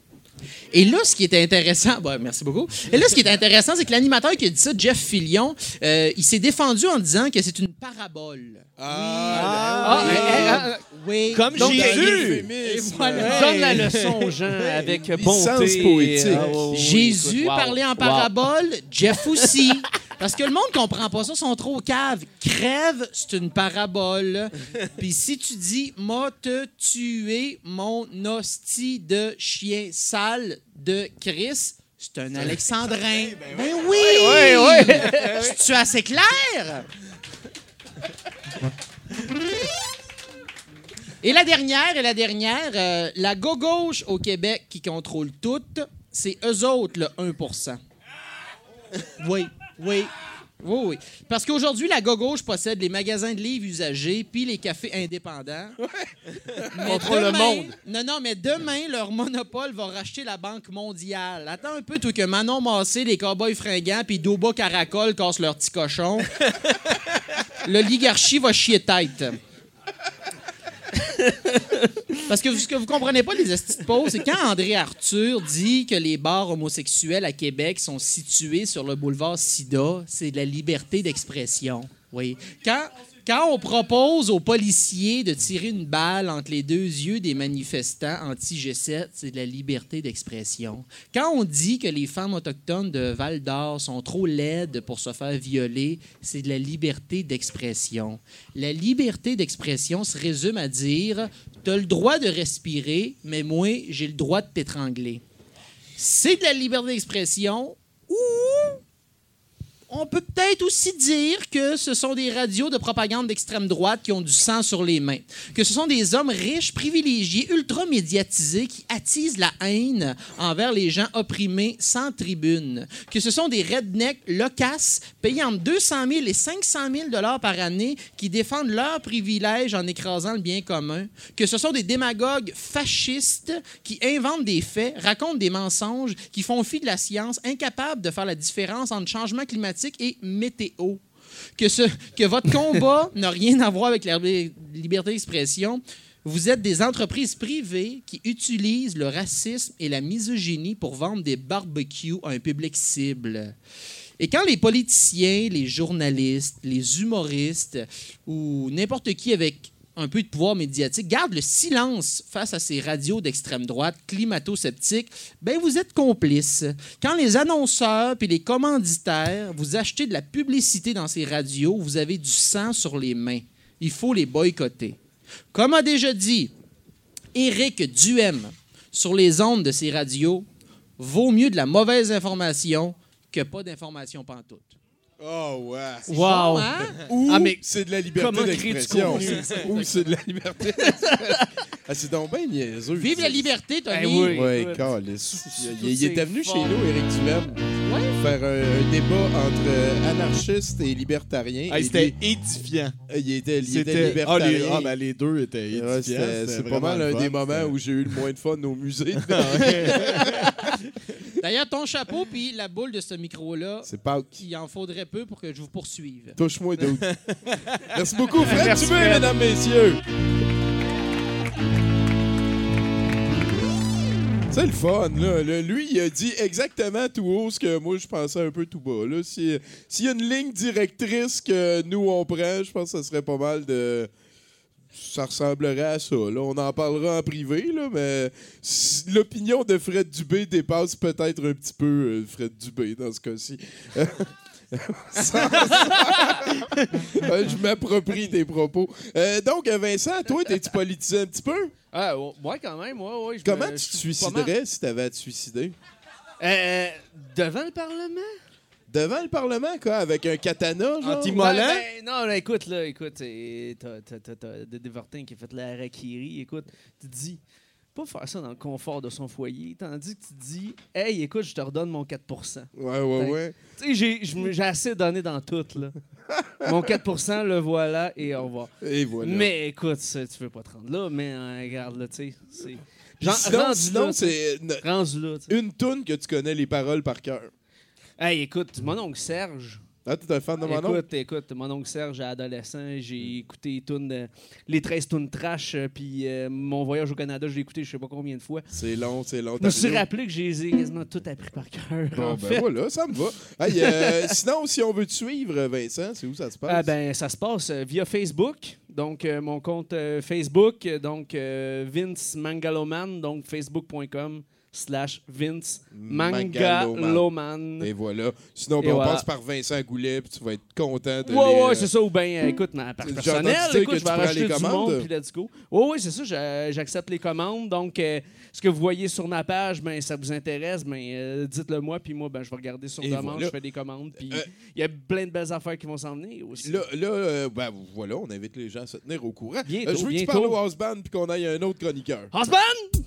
Et là, ce qui est intéressant, bah, merci beaucoup. Et là, ce qui est intéressant, c'est que l'animateur qui a dit ça, Jeff Fillion, euh, il s'est défendu en disant que c'est une parabole. Ah, oui. eh, eh, eh, Oui. Comme Donc, Jésus. Voilà. Donne la leçon aux gens avec bonté. Licence poétique. ah, Jésus écoute, wow. parlait en Wow. parabole, Jeff aussi. Parce que le monde comprend pas ça, sont trop caves. Crève, c'est une parabole. Puis si tu dis m'a te tué mon hostie de chien sale de Chris, c'est un alexandrin. Ben oui! Ouais, ouais. Tu assez clair? Et la dernière, et la dernière, euh, la gauche au Québec qui contrôle tout, c'est eux autres, le 1% Oui, oui. Oui, oui. Parce qu'aujourd'hui, la gauche possède les magasins de livres usagés puis les cafés indépendants. Mais Contrôle le demain- monde. Non, non, mais demain, leur monopole va racheter la Banque mondiale. Attends un peu, toi, que Manon Massé, les cowboys fringants puis Doba Caracol cassent leur petit cochon. L'oligarchie va chier tête. Parce que ce que vous comprenez pas, les estis de c'est quand André Arthur dit que les bars homosexuels à Québec sont situés sur le boulevard Sida, c'est de la liberté d'expression. Oui. Quand, quand on propose aux policiers de tirer une balle entre les deux yeux des manifestants anti-G7, c'est de la liberté d'expression. Quand on dit que les femmes autochtones de Val d'Or sont trop laides pour se faire violer, c'est de la liberté d'expression. La liberté d'expression se résume à dire tu as le droit de respirer, mais moi, j'ai le droit de t'étrangler. C'est de la liberté d'expression ou on peut peut-être aussi dire que ce sont des radios de propagande d'extrême droite qui ont du sang sur les mains. Que ce sont des hommes riches, privilégiés, ultra médiatisés qui attisent la haine envers les gens opprimés sans tribune. Que ce sont des rednecks loquaces payés entre 200 000 et 500 000 dollars par année qui défendent leurs privilèges en écrasant le bien commun. Que ce sont des démagogues fascistes qui inventent des faits, racontent des mensonges, qui font fi de la science, incapables de faire la différence entre changement climatique et météo. Que, ce, que votre combat n'a rien à voir avec la li- liberté d'expression. Vous êtes des entreprises privées qui utilisent le racisme et la misogynie pour vendre des barbecues à un public cible. Et quand les politiciens, les journalistes, les humoristes ou n'importe qui avec un peu de pouvoir médiatique, garde le silence face à ces radios d'extrême droite climato-sceptiques, ben vous êtes complices. Quand les annonceurs puis les commanditaires vous achetez de la publicité dans ces radios, vous avez du sang sur les mains. Il faut les boycotter. Comme a déjà dit Éric Duhem sur les ondes de ces radios, vaut mieux de la mauvaise information que pas d'information pantoute. Oh, ouais. C'est Wow. hein? Ou Ah, mais c'est de la liberté d'expression. Ou c'est de la liberté ah, c'est donc bien niaiseux. Vive la liberté, Tony! Eh oui. Oui, calice. Il, était venu fort. chez nous, Éric Duhem, faire un, un débat entre euh, anarchistes et libertariens. Et C'était édifiant. euh, il était, il était C'était ah, libertarien. les, ah, ben, les deux étaient édifiants. C'est pas mal un des moments où j'ai eu le moins de fun au musée. D'ailleurs, ton chapeau puis la boule de ce micro-là, c'est Pâques. il en faudrait peu pour que je vous poursuive. Touche-moi d'autres. Merci beaucoup, Fred Merci, Dubé, Fred. mesdames, messieurs. C'est le fun, là. Le- Lui, il a dit exactement tout haut ce que moi, je pensais un peu tout bas. Là. Si- S'il y a une ligne directrice que nous, on prend, je pense que ça serait pas mal de... Ça ressemblerait à ça. Là. On en parlera en privé, là, mais l'opinion de Fred Dubé dépasse peut-être un petit peu euh, Fred Dubé dans ce cas-ci. Euh, je m'approprie tes propos. Euh, donc, Vincent, toi, t'es-tu politisé un petit peu? Ah, ouais, quand même, ouais, ouais. Comment me- tu te suiciderais si t'avais à te suicider? Euh, devant le Parlement? Devant le Parlement, quoi, avec un katana, genre? Anti-mollant? Ben, ben, non, là, écoute, là, écoute, t'as- t'as t'as- t'as de Devortin qui a fait la harakiri. Écoute, tu te dis, pas faire ça dans le confort de son foyer, tandis que tu te dis, hey, écoute, je te redonne mon 4% Ouais, ouais, ouais. Tu sais, j'ai- assez donné dans tout, là. mon 4% le voilà et au revoir. Et voilà. Mais écoute, ça, tu veux pas te rendre là, mais euh, regarde, là, tu sais, c'est. Puis Genre, sinon, rendu sinon, là, c'est une, une toune que tu connais les paroles par cœur. Hey, écoute, mon oncle Serge. Ah, t'es un fan de mon oncle? Écoute, écoute, mon oncle Serge, adolescent, j'ai écouté les, tunes, euh, les 13 tunes trash, euh, puis euh, mon voyage au Canada, je l'ai écouté je sais pas combien de fois. C'est long, c'est long. Je me suis rappelé que j'ai quasiment tout appris par cœur. Bon, en ben fait. voilà, ça me va. Hey, euh, sinon, si on veut te suivre, Vincent, c'est où ça se passe? Ah ben, ça se passe via Facebook. Donc, mon compte Facebook, donc Vince Mangaloman, donc facebook.com slash Vince Mangaloman. Et voilà. Sinon, Et ben, on voilà. passe par Vincent Goulet, puis tu vas être content de Ouais, les, ouais, c'est ça. Ou bien, écoute, ma part personnelle, écoute, que je vais racheter du monde, puis let's go. Ouais, ouais, c'est ça, j'a- j'accepte les commandes. Donc, euh, ce que vous voyez sur ma page, ben, ça vous intéresse, ben, euh, dites-le moi, puis moi, ben, je vais regarder sur Et demande, voilà. je fais des commandes, puis Euh, il y a plein de belles affaires qui vont s'en venir aussi. Là, là euh, ben, voilà, on invite les gens à se tenir au courant. Bientôt, je veux que tu parles au house band puis qu'on aille un autre chroniqueur. Husband!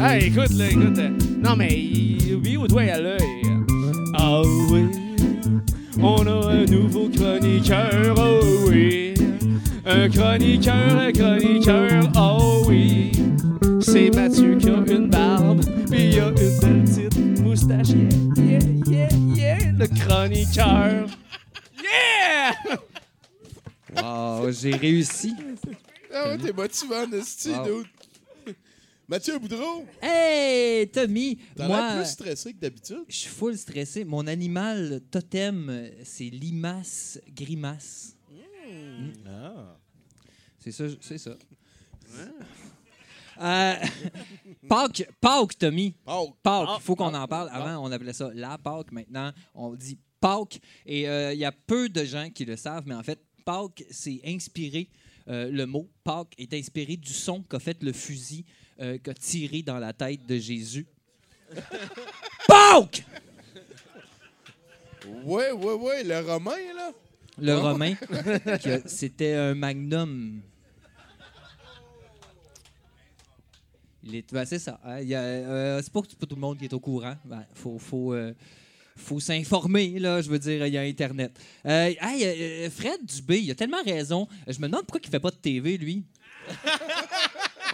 Ah, écoute, là, écoute. euh, non, mais il- oui, au doigt à l'œil. Ah oui, on a un nouveau chroniqueur, oh oui. Un chroniqueur, un chroniqueur, oh oui. C'est Mathieu qui a une barbe, puis il a une belle petite moustache. Yeah, yeah, yeah, yeah, le chroniqueur. Yeah! Wow, j'ai réussi. Ah ouais, t'es motivant, Nasty, Wow. Mathieu Boudreau, Hey, Tommy! t'as Moi, l'air plus stressé que d'habitude. je suis full stressé. Mon animal totem, euh, c'est limace grimace. Ah. C'est ça, c'est ça. Euh, Pâques, Pâques, Tommy. Pâques, Ah, il faut qu'on ah, en parle. ah. Avant, on appelait ça la Pâques. Maintenant, on dit Pâques. Et euh, il y a peu de gens qui le savent, mais en fait, Pâques, c'est inspiré. euh, le mot Pâques est inspiré du son qu'a fait le fusil euh, qu'a tiré dans la tête de Jésus. Pâques! ouais, ouais, ouais, le romain, là. Le Oh. romain, c'était un magnum. Il est, ben, c'est ça. hein, il euh, c'est pas tout le monde qui est au courant. Ben, faut, faut, euh, faut s'informer, là. Je veux dire, il y a Internet. Euh, hey, euh, Fred Dubé, il a tellement raison. Je me demande pourquoi il fait pas de TV, lui.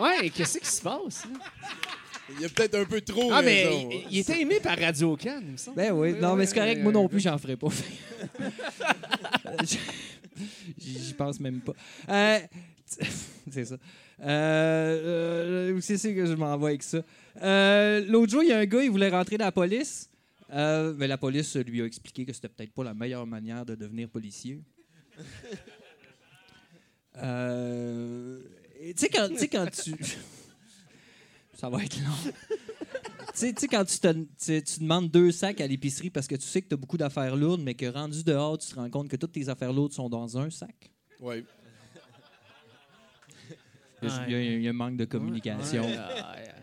Ouais, qu'est-ce qui se passe? là? Il y a peut-être un peu trop Ah, mais raison. il, il était aimé par Radio Can, il me semble. Ben oui, non, mais c'est correct. Moi non plus, j'en ferai pas. J'y pense même pas. Euh, c'est ça. Euh, euh, où c'est c'est que je m'en vais avec ça? Euh, L'autre jour, il y a un gars, il voulait rentrer dans la police. Euh, mais la police lui a expliqué que c'était peut-être pas la meilleure manière de devenir policier. Euh, Tu sais, quand, tu sais, quand tu. Ça va être long. tu sais, quand tu, te- tu, tu demandes deux sacs à l'épicerie parce que tu sais que tu as beaucoup d'affaires lourdes, mais que rendu dehors, tu te rends compte que toutes tes affaires lourdes sont dans un sac? Ouais. Il y a- il y un manque de communication.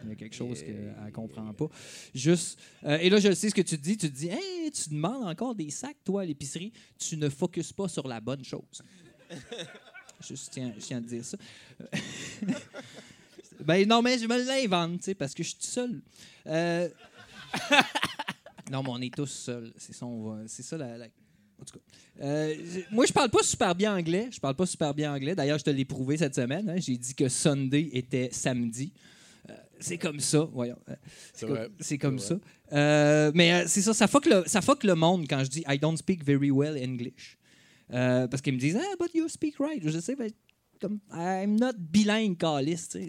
Il y a quelque chose qu'elle ne comprend pas. Juste. euh, et là, je sais ce que tu te dis. Tu te dis, hey, tu demandes encore des sacs, toi, à l'épicerie. Tu ne focuses pas sur la bonne chose. Je tiens, je tiens à te dire ça. ben non, mais je me l'invente, parce que je suis tout seul. Euh, non, mais on est tous seuls. C'est ça, on va- c'est ça la. la- En tout cas. Euh, moi, je parle pas super bien anglais. Je parle pas super bien anglais. D'ailleurs, je te l'ai prouvé cette semaine. hein. J'ai dit que Sunday était samedi. Euh, c'est comme ça, voyons. Euh, C'est comme, ça. Euh, mais euh, c'est ça, ça fuck, le, ça fuck le monde quand je dis I don't speak very well English. Euh, parce qu'ils me disent Ah, but you speak right. Je sais, mais comme, I'm not bilingue, calice. sais.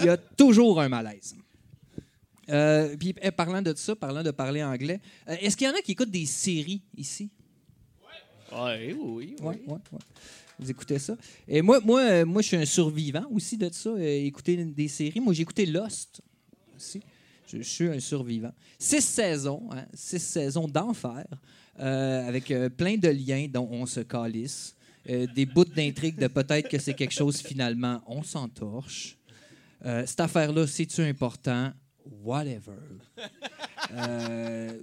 Il y a toujours un malaise. Euh, puis, eh, parlant de ça, parlant de parler anglais, euh, est-ce qu'il y en a qui écoutent des séries ici? Ouais, oui, oui. Ouais, ouais, ouais. Vous écoutez ça? Et moi, moi, moi, je suis un survivant aussi de ça, euh, écouter des séries. Moi, j'ai écouté Lost aussi. Je, je suis un survivant. Six saisons, hein, six saisons d'enfer, euh, avec euh, plein de liens dont on se calisse, euh, des bouts d'intrigue de peut-être que c'est quelque chose finalement, on s'entorche. Cette affaire-là, c'est-tu important? Whatever.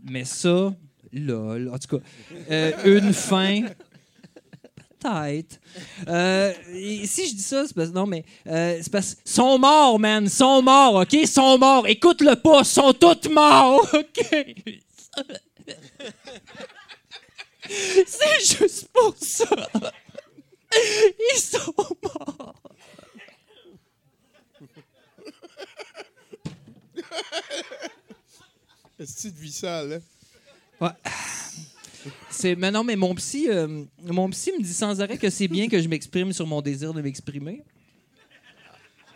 Mais ça, lol. En tout cas, une fin. Peut-être. Euh, si je dis ça, c'est parce non, mais euh, c'est parce sont morts, man. Sont morts, OK? Sont morts. Écoute-le pas. Ils sont tous morts, OK? C'est juste pour ça. Ils sont morts. Est-ce que tu vis sale, hein? Ouais. C'est, mais non, mais mon psy, euh, mon psy me dit sans arrêt que c'est bien que je m'exprime sur mon désir de m'exprimer.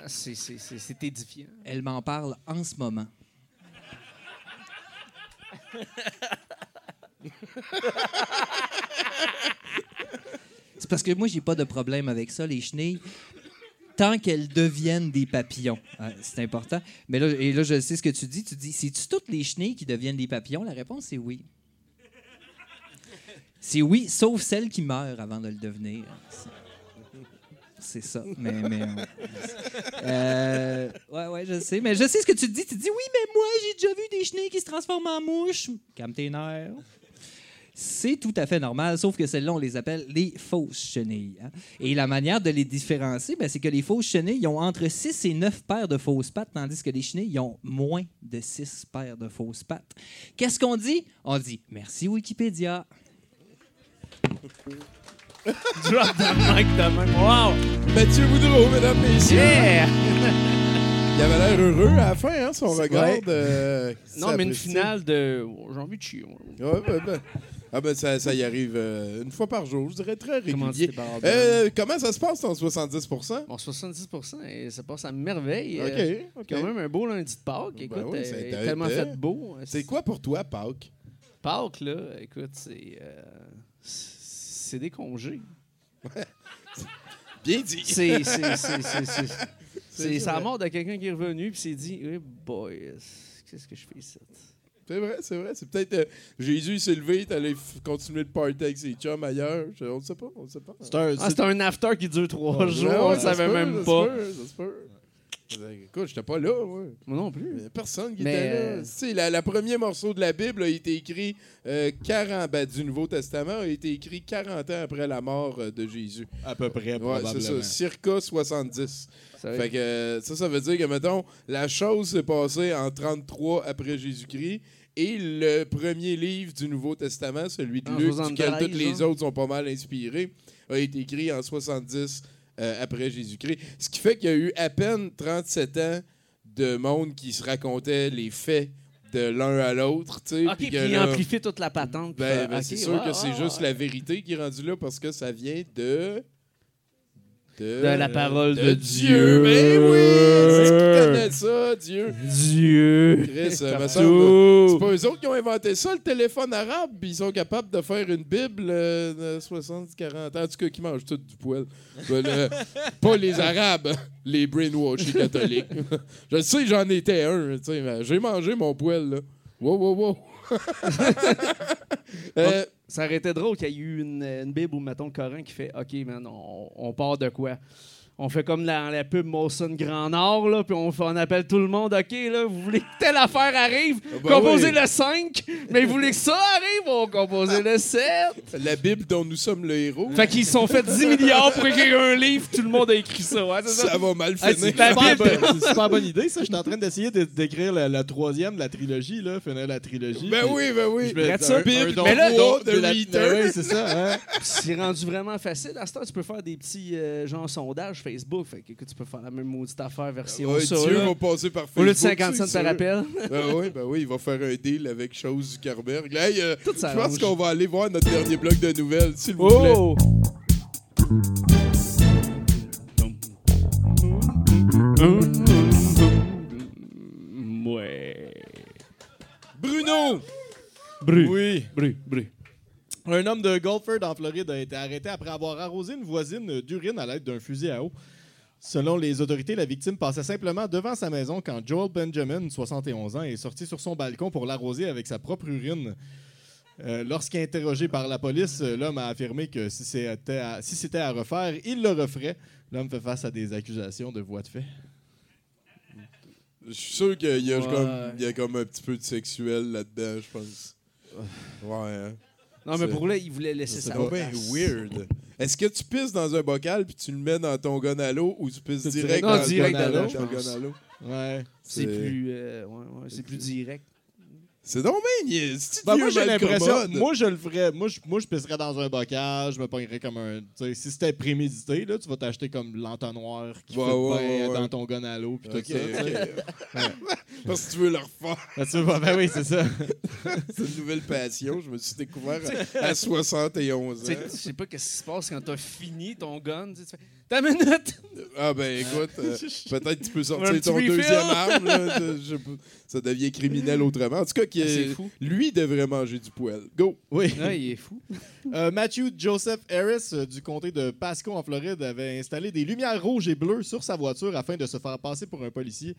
C'est, c'est, c'est, c'est édifiant. Elle m'en parle en ce moment. C'est parce que moi, j'ai pas de problème avec ça, les chenilles. Tant qu'elles deviennent des papillons. C'est important. Mais là, et là, je sais ce que tu dis. Tu dis, c'est-tu toutes les chenilles qui deviennent des papillons? La réponse, c'est oui. C'est oui, sauf celles qui meurent avant de le devenir. C'est ça. Mais, mais euh, ouais, ouais, je sais. Mais je sais ce que tu dis. Tu dis, oui, mais moi, j'ai déjà vu des chenilles qui se transforment en mouches. Calme tes nerfs. C'est tout à fait normal, sauf que celles-là, on les appelle les fausses chenilles. hein. Et la manière de les différencier, ben, c'est que les fausses chenilles ils ont entre 6 et 9 paires de fausses pattes, tandis que les chenilles ils ont moins de 6 paires de fausses pattes. Qu'est-ce qu'on dit? On dit merci Wikipédia. Drop the mic de même. Wow! Mathieu Boudreau, mesdames, messieurs. Yeah! Il avait l'air heureux à la fin, hein, regard. ouais. de- Non, mais une finale de. oh, J'ai envie de chier. Ouais, ben, ben. Ah ben ça, ça y arrive euh, une fois par jour, je dirais très Comment régulier. bordel? Euh, comment ça se passe ton 70 Bon, 70 et ça passe à merveille. OK, Euh, OK. Quand même un beau lundi de Pâques. Ben Écoute, oui, euh, tellement fait beau. C'est quoi pour toi, Pâques? Pâques, là, écoute, c'est. c'est des congés. Bien dit. C'est. C'est. La mort de quelqu'un qui est revenu puis s'est dit, hey boy, qu'est-ce que je fais ici? C'est vrai, c'est vrai. C'est peut-être euh, Jésus s'est levé, il est allé continuer de party avec ses chums ailleurs. Je- on ne sait pas, on ne sait pas. C'est un, Ah, c'est un after qui dure trois Ouais, jours, ouais, on se savait même ça se pas. peut, ça se peut. Écoute, j'étais pas là, moi. Moi non plus. Il y a personne qui Mais, était là. euh, Tu sais, la, la premier morceau de la Bible a été écrit euh, 40, ben, du Nouveau Testament a été écrit 40 ans après la mort euh, de Jésus. à peu près, Ouais, probablement. c'est ça, circa 70. Ça Fait que euh, ça, ça veut dire que, mettons, la chose s'est passée en 33 après Jésus-Christ et le premier livre du Nouveau Testament, celui de En Luc, 73, duquel tous les autres sont pas mal inspirés, a été écrit en 70 euh, après Jésus-Christ. Ce qui fait qu'il y a eu à peine 37 ans de monde qui se racontait les faits de l'un à l'autre. tu sais, Ok, puis là- amplifie toute la patente. ben, ben, c'est sûr ouais, que c'est ouais, juste la vérité qui est rendue là parce que ça vient de. De, De la parole de Dieu. Dieu. Ben oui, c'est qui connaît ça, Dieu? Dieu. Chris, me Partout. semble, c'est pas eux autres qui ont inventé ça, le téléphone arabe, puis ils sont capables de faire une Bible euh, de 60, 40 ans. En tout cas, qui mangent tout du poil. Ben, le- pas les Arabes, les brainwashés catholiques. Je sais, j'en étais un, tu sais, mais j'ai mangé mon poil, là. Wow, wow, wow. Euh, Ça aurait été drôle qu'il y ait eu une, une Bible ou, mettons, le Coran qui fait OK, man, on, on part de quoi? On fait comme dans la pub Molson Grand Nord, là, puis on, appelle tout le monde OK, là, vous voulez que telle affaire arrive? Ben Composez oui. le 5, mais vous voulez que ça arrive? On composer le 7. la Bible dont nous sommes le héros. Fait qu'ils se sont fait 10 milliards pour écrire un livre, tout le monde a écrit ça. Ouais, c'est ça. Ça va mal finir. c'est une super bonne- c'est une super bonne idée, ça. Je suis en train d'essayer de- d'écrire la, la troisième de la trilogie, là, finir la trilogie. Ben oui, ben oui. Je ça. un- Bible, mais là, don- de la-. Ben oui, c'est ça. Hein? C'est rendu vraiment facile. À ce temps, tu peux faire des petits euh, genre sondages Facebook. Fait que écoute, tu peux faire la même maudite affaire version Ouais, ça. Dieu là. va passer par Facebook. Au lieu de 50 cents par appel. Ben oui, ben oui, il va faire un deal avec Chose Zuckerberg. Là, hey, euh, Tout je pense qu'on va aller voir notre dernier bloc de nouvelles, s'il vous plaît. Oh! Ouais. Bruno! Bru. Oui. Bru. Bru. Un homme de Gulford, en Floride, a été arrêté après avoir arrosé une voisine d'urine à l'aide d'un fusil à eau. Selon les autorités, la victime passait simplement devant sa maison quand Joel Benjamin, 71 ans, est sorti sur son balcon pour l'arroser avec sa propre urine. Euh, Lorsqu'interrogé par la police, l'homme a affirmé que si c'était à, si c'était à refaire, il le referait. L'homme fait face à des accusations de voie de fait. Je suis sûr qu'il y, Ouais. y a comme un petit peu de sexuel là-dedans, je pense. Ouais, hein. Non, mais pour là, il voulait laisser pas bien weird. Est-ce que tu pisses dans un bocal puis tu le mets dans ton gun à l'eau ou tu pisses direct direct dans Non, le direct gun à dans le l'eau? Ouais. C'est plus, euh, ouais, ouais, c'est plus direct. C'est donc bien niaise. Ben, moi, j'ai l'impression. Moi, je le ferais. Moi, je, moi, je pisserais dans un bocal. Je me pognerais comme un. tu sais, Si c'était prémédité, là, tu vas t'acheter comme l'entonnoir qui Ouais, fait ouais, bien ouais, ouais. dans ton gun à l'eau. Puis Ok, tout ça. tu sais. ok. Parce que tu veux le refaire. Ben, tu ben oui, c'est ça. C'est une nouvelle passion. Je me suis découvert à, à 71 Tu sais, ans. Je sais pas ce qui se passe quand t'as fini ton gun. Tu tu fais Ta minute! Ah ben écoute, euh, peut-être que tu peux sortir ton refill. deuxième arme. là, je ça devient criminel autrement. En tout cas, qui Ah, est- fou. lui devrait manger du poil. Go! Oui. Ah, il est fou. Euh, Matthew Joseph Harris euh, du comté de Pasco en Floride avait installé des lumières rouges et bleues sur sa voiture afin de se faire passer pour un policier.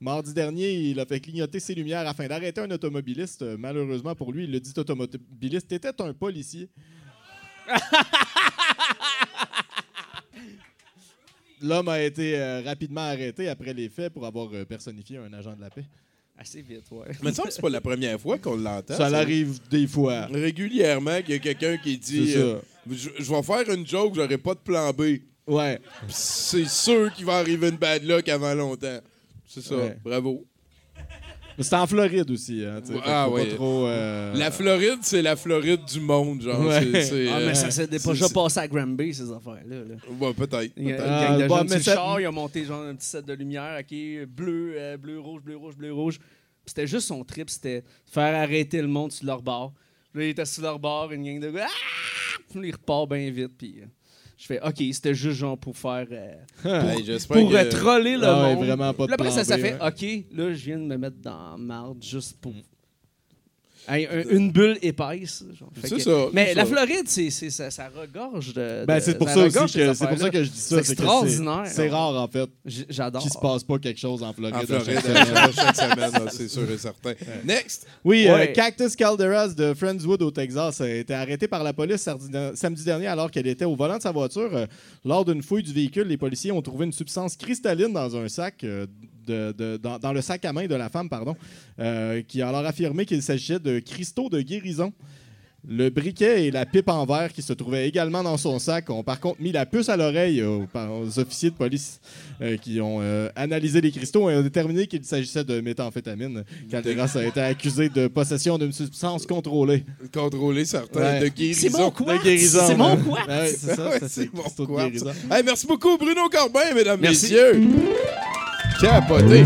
Mardi dernier, il a fait clignoter ses lumières afin d'arrêter un automobiliste. Malheureusement pour lui, le dit automobiliste était un policier. L'homme a été euh, rapidement arrêté après les faits pour avoir euh, personnifié un agent de la paix. Assez vite, ouais. Mais que c'est pas la première fois qu'on l'entend. Ça l'arrive des fois. Régulièrement qu'il y a quelqu'un qui dit ça. euh, je, je vais faire une joke, j'aurai pas de plan B. Ouais. C'est sûr qu'il va arriver une bad luck avant longtemps. C'est ça. Ouais. Bravo. Mais C'est en Floride aussi. Hein, ah trop, euh, La Floride, c'est la Floride du monde, genre. Ouais. Ah, euh, mais ça s'est c'est- déjà c'est- passé à Granby, ces affaires-là. Là. Ouais, peut-être. Il y a une. Ah, gang de bon, jeunes mais sur ça- le char, ils ont monté genre un petit set de lumière, OK, bleu, euh, bleu, rouge, bleu, rouge, bleu, rouge. Puis C'était juste son trip, c'était faire arrêter le monde sur leur bord. Là, il était sur leur bord, une gang de gars, ah! Puis il repart bien vite, puis euh, je fais, OK, c'était juste genre pour faire... euh, Hey, pour que- euh, troller le Ah ouais, monde. vraiment pas de Puis après, ça, ça fait, ouais. OK, là, je viens de me mettre dans marde juste pour... Hey, un- une bulle épaisse. genre. Fait C'est que- ça, Mais la ça. Floride, c'est, ça, ça regorge de. Ben, c'est pour ça aussi que c'est pour ça affaires-là. que je dis ça. C'est extraordinaire. C'est rare en fait J'adore. qu'il se passe pas quelque chose en Floride. En Floride, chaque semaine. chaque semaine, c'est sûr et certain. Next! Oui, euh. Cactus Calderas de Friendswood au Texas a été arrêtée par la police samedi dernier alors qu'elle était au volant de sa voiture. Euh, Lors d'une fouille du véhicule, les policiers ont trouvé une substance cristalline dans un sac, euh, de- de- dans, dans le sac à main de la femme, pardon, euh, qui a alors affirmé qu'il s'agissait de cristaux de guérison. Le briquet et la pipe en verre qui se trouvaient également dans son sac ont par contre mis la puce à l'oreille aux, officiers de police euh, qui ont euh, analysé les cristaux et ont déterminé qu'il s'agissait de méthamphétamine. Calderas a été accusé de possession d'une substance contrôlée. Contrôler certains Ouais. de guérison. C'est mon quoi? De guérison. C'est mon quoi? Ouais, c'est ça, Ouais, c'est c'est mon cristaux de quartz. guérison. Hey, merci beaucoup, Bruno Corbin, mesdames, Merci. messieurs. Capoté.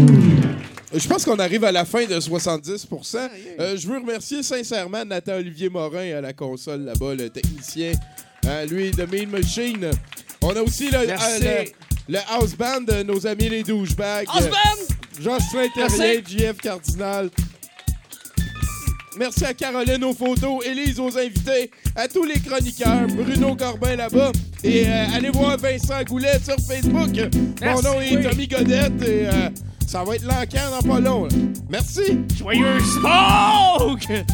Je pense qu'on arrive à la fin de 70% Euh, Je veux remercier sincèrement Nathan Olivier Morin à la console là-bas, le technicien. Hein, lui, de Mean Machine. On a aussi le, euh, le, le house band de nos amis les douchebags. House band! Jocelyn Terrien, JF Cardinal. Merci à Caroline aux photos, Élise aux invités, à tous les chroniqueurs, Bruno Corbin là-bas. Et euh, allez voir Vincent Goulet sur Facebook. Mon Merci, nom est oui. Tommy Godette et euh, ça va être l'encan dans pas long. là. Merci. Joyeux smoke!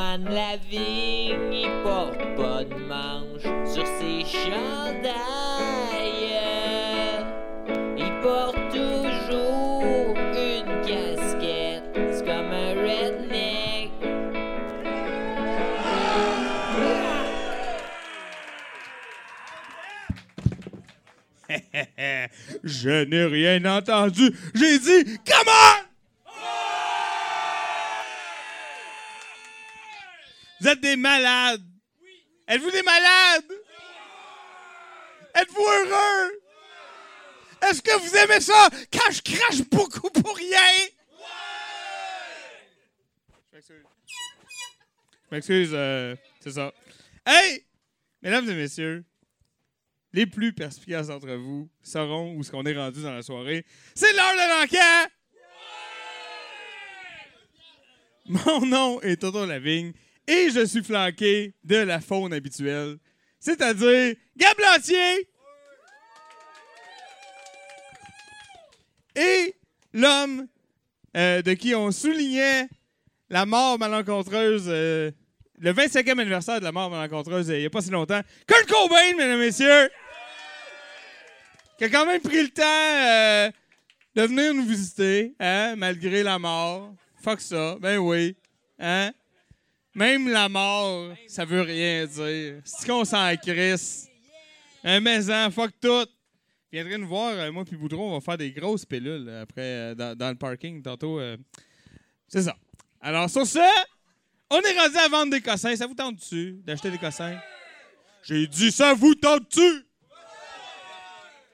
Antoine Lavigne, il porte pas de manche sur ses chandails. Il porte toujours une casquette, c'est comme un redneck. Je n'ai rien entendu. J'ai dit, come on! Vous êtes des malades. Êtes-vous des malades? Êtes-vous heureux? Est-ce que vous aimez ça? Quand je crache beaucoup pour rien? Je m'excuse. Je m'excuse, euh, c'est ça. Hey! Mesdames et messieurs, les plus perspicaces d'entre vous sauront où ce qu'on est rendu dans la soirée. C'est l'heure de l'enquête! Mon nom est Toto Lavigne et je suis flanqué de la faune habituelle, c'est-à-dire Gab Lantier et l'homme euh, de qui on soulignait la mort malencontreuse, euh, le 25e anniversaire de la mort malencontreuse euh, il n'y a pas si longtemps. Kurt Cobain, mesdames et messieurs! Qui a quand même pris le temps de venir nous visiter, hein, malgré la mort. Fuck ça, ben oui. Hein? Même la mort, ça veut rien dire. C'est qu'on s'en crisse. Un maison, fuck tout. Viendrez nous voir, euh, moi puis Boudreau, on va faire des grosses pilules euh, après euh, dans, dans le parking tantôt. C'est ça. Alors sur ce, on est rendu à vendre des cossins. Ça vous tente-tu d'acheter des cossins? J'ai dit ça vous tente-tu?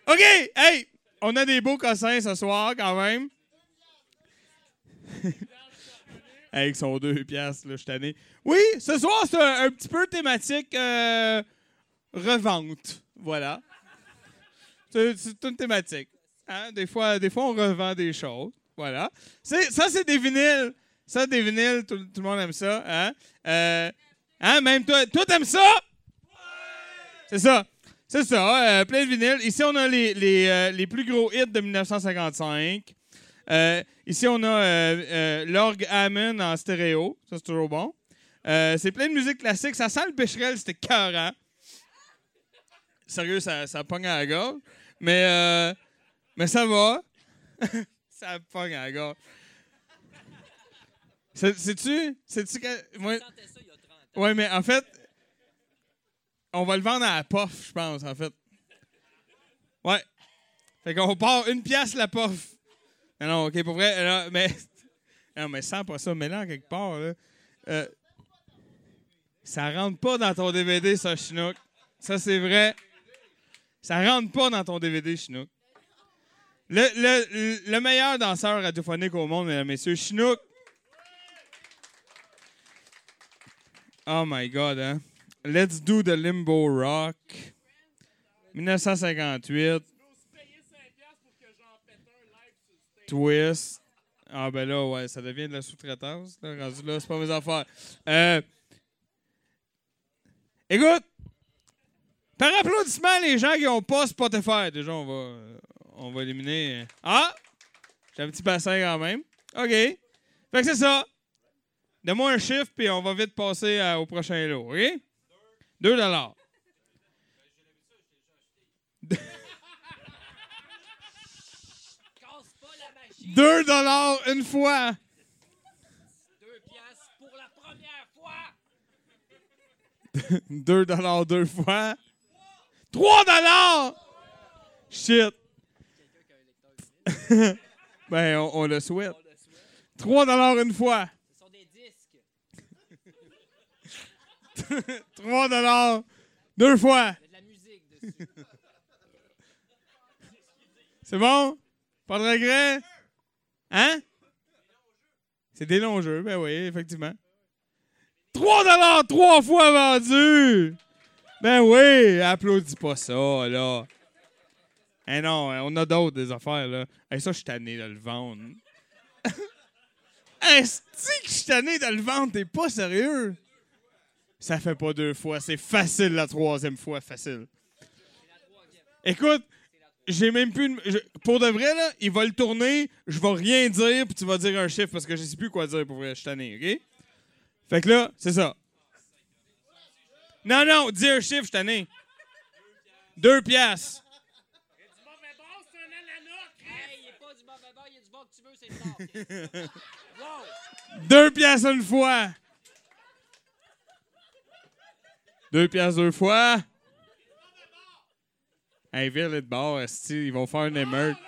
OK, hey, on a des beaux cossins ce soir quand même. Avec son deux piastres, là, je tanné. Oui, ce soir, c'est un, petit peu thématique euh, revente. Voilà. C'est une thématique. Hein? Des, fois, des fois, on revend des choses. Voilà. Ça, c'est des vinyles. Ça, des vinyles, tout, le monde aime ça. Hein? Euh, hein? Même toi, toi, t'aimes ça? C'est ça. C'est ça, euh, plein de vinyles. Ici, on a les, les, les plus gros hits de 1955. Euh, ici, on a euh, euh, l'orgue Hammond en stéréo. Ça, c'est toujours bon. C'est plein de musique classique. Ça sent le bécherel, c'était cœurant. Sérieux, ça, ça pogne à la gorge. Mais, mais ça va. ça pogne à la gorge. Sais-tu? Sais-tu que. Moi... Ouais, mais en fait, on va le vendre à la POF, je pense, en fait. Ouais. Fait qu'on part une pièce la POF. Non, non, OK, pour vrai, mais... Non, mais sans pas ça, mais là, quelque part, là, euh, ça rentre pas dans ton DVD, ça, Chinook. Ça, c'est vrai. Ça rentre pas dans ton DVD, Chinook. Le, le, le meilleur danseur radiophonique au monde, mesdames et messieurs, Chinook. Oh my God, hein? Let's do the limbo rock. 1958. Twist. Ah ben là, ouais, ça devient de la sous-traitance. là. Rendu là, c'est pas mes affaires. Euh, écoute, par applaudissement, les gens qui n'ont pas Spotify, déjà, on va, on va éliminer. Ah! J'ai un petit bassin quand même. OK. Fait que c'est ça. Donne-moi un chiffre, puis on va vite passer au prochain lot. OK? 2 dollars. 2 dollars une fois. Deux piastres pour la première fois. 2 dollars deux fois. 3 dollars! Shit. ben, on, on le souhaite. 3 dollars une fois. Ce sont des disques. 3 dollars deux fois. Il y a de la musique dessus. C'est bon? Pas de regret? Hein? C'est des longs jeux, ben oui, effectivement. 3 dollars trois fois vendu! Ben oui, applaudis pas ça, là. Eh non, on a d'autres des affaires, là. Eh, ça, je suis tanné de le vendre. Est-ce que je suis tanné de le vendre? T'es pas sérieux? Ça fait pas deux fois. C'est facile la troisième fois, facile. Écoute, j'ai même plus. une- pour de vrai, là, il va le tourner, je vais rien dire, puis tu vas dire un chiffre parce que je sais plus quoi dire pour vrai. Je suis tanné, OK? Fait que là, c'est ça. Non, non, dis un chiffre, je suis tanné. Deux piastres. Deux piastres une fois. Deux piastres deux fois. Hey, vire le de bord, ils vont faire une émeute.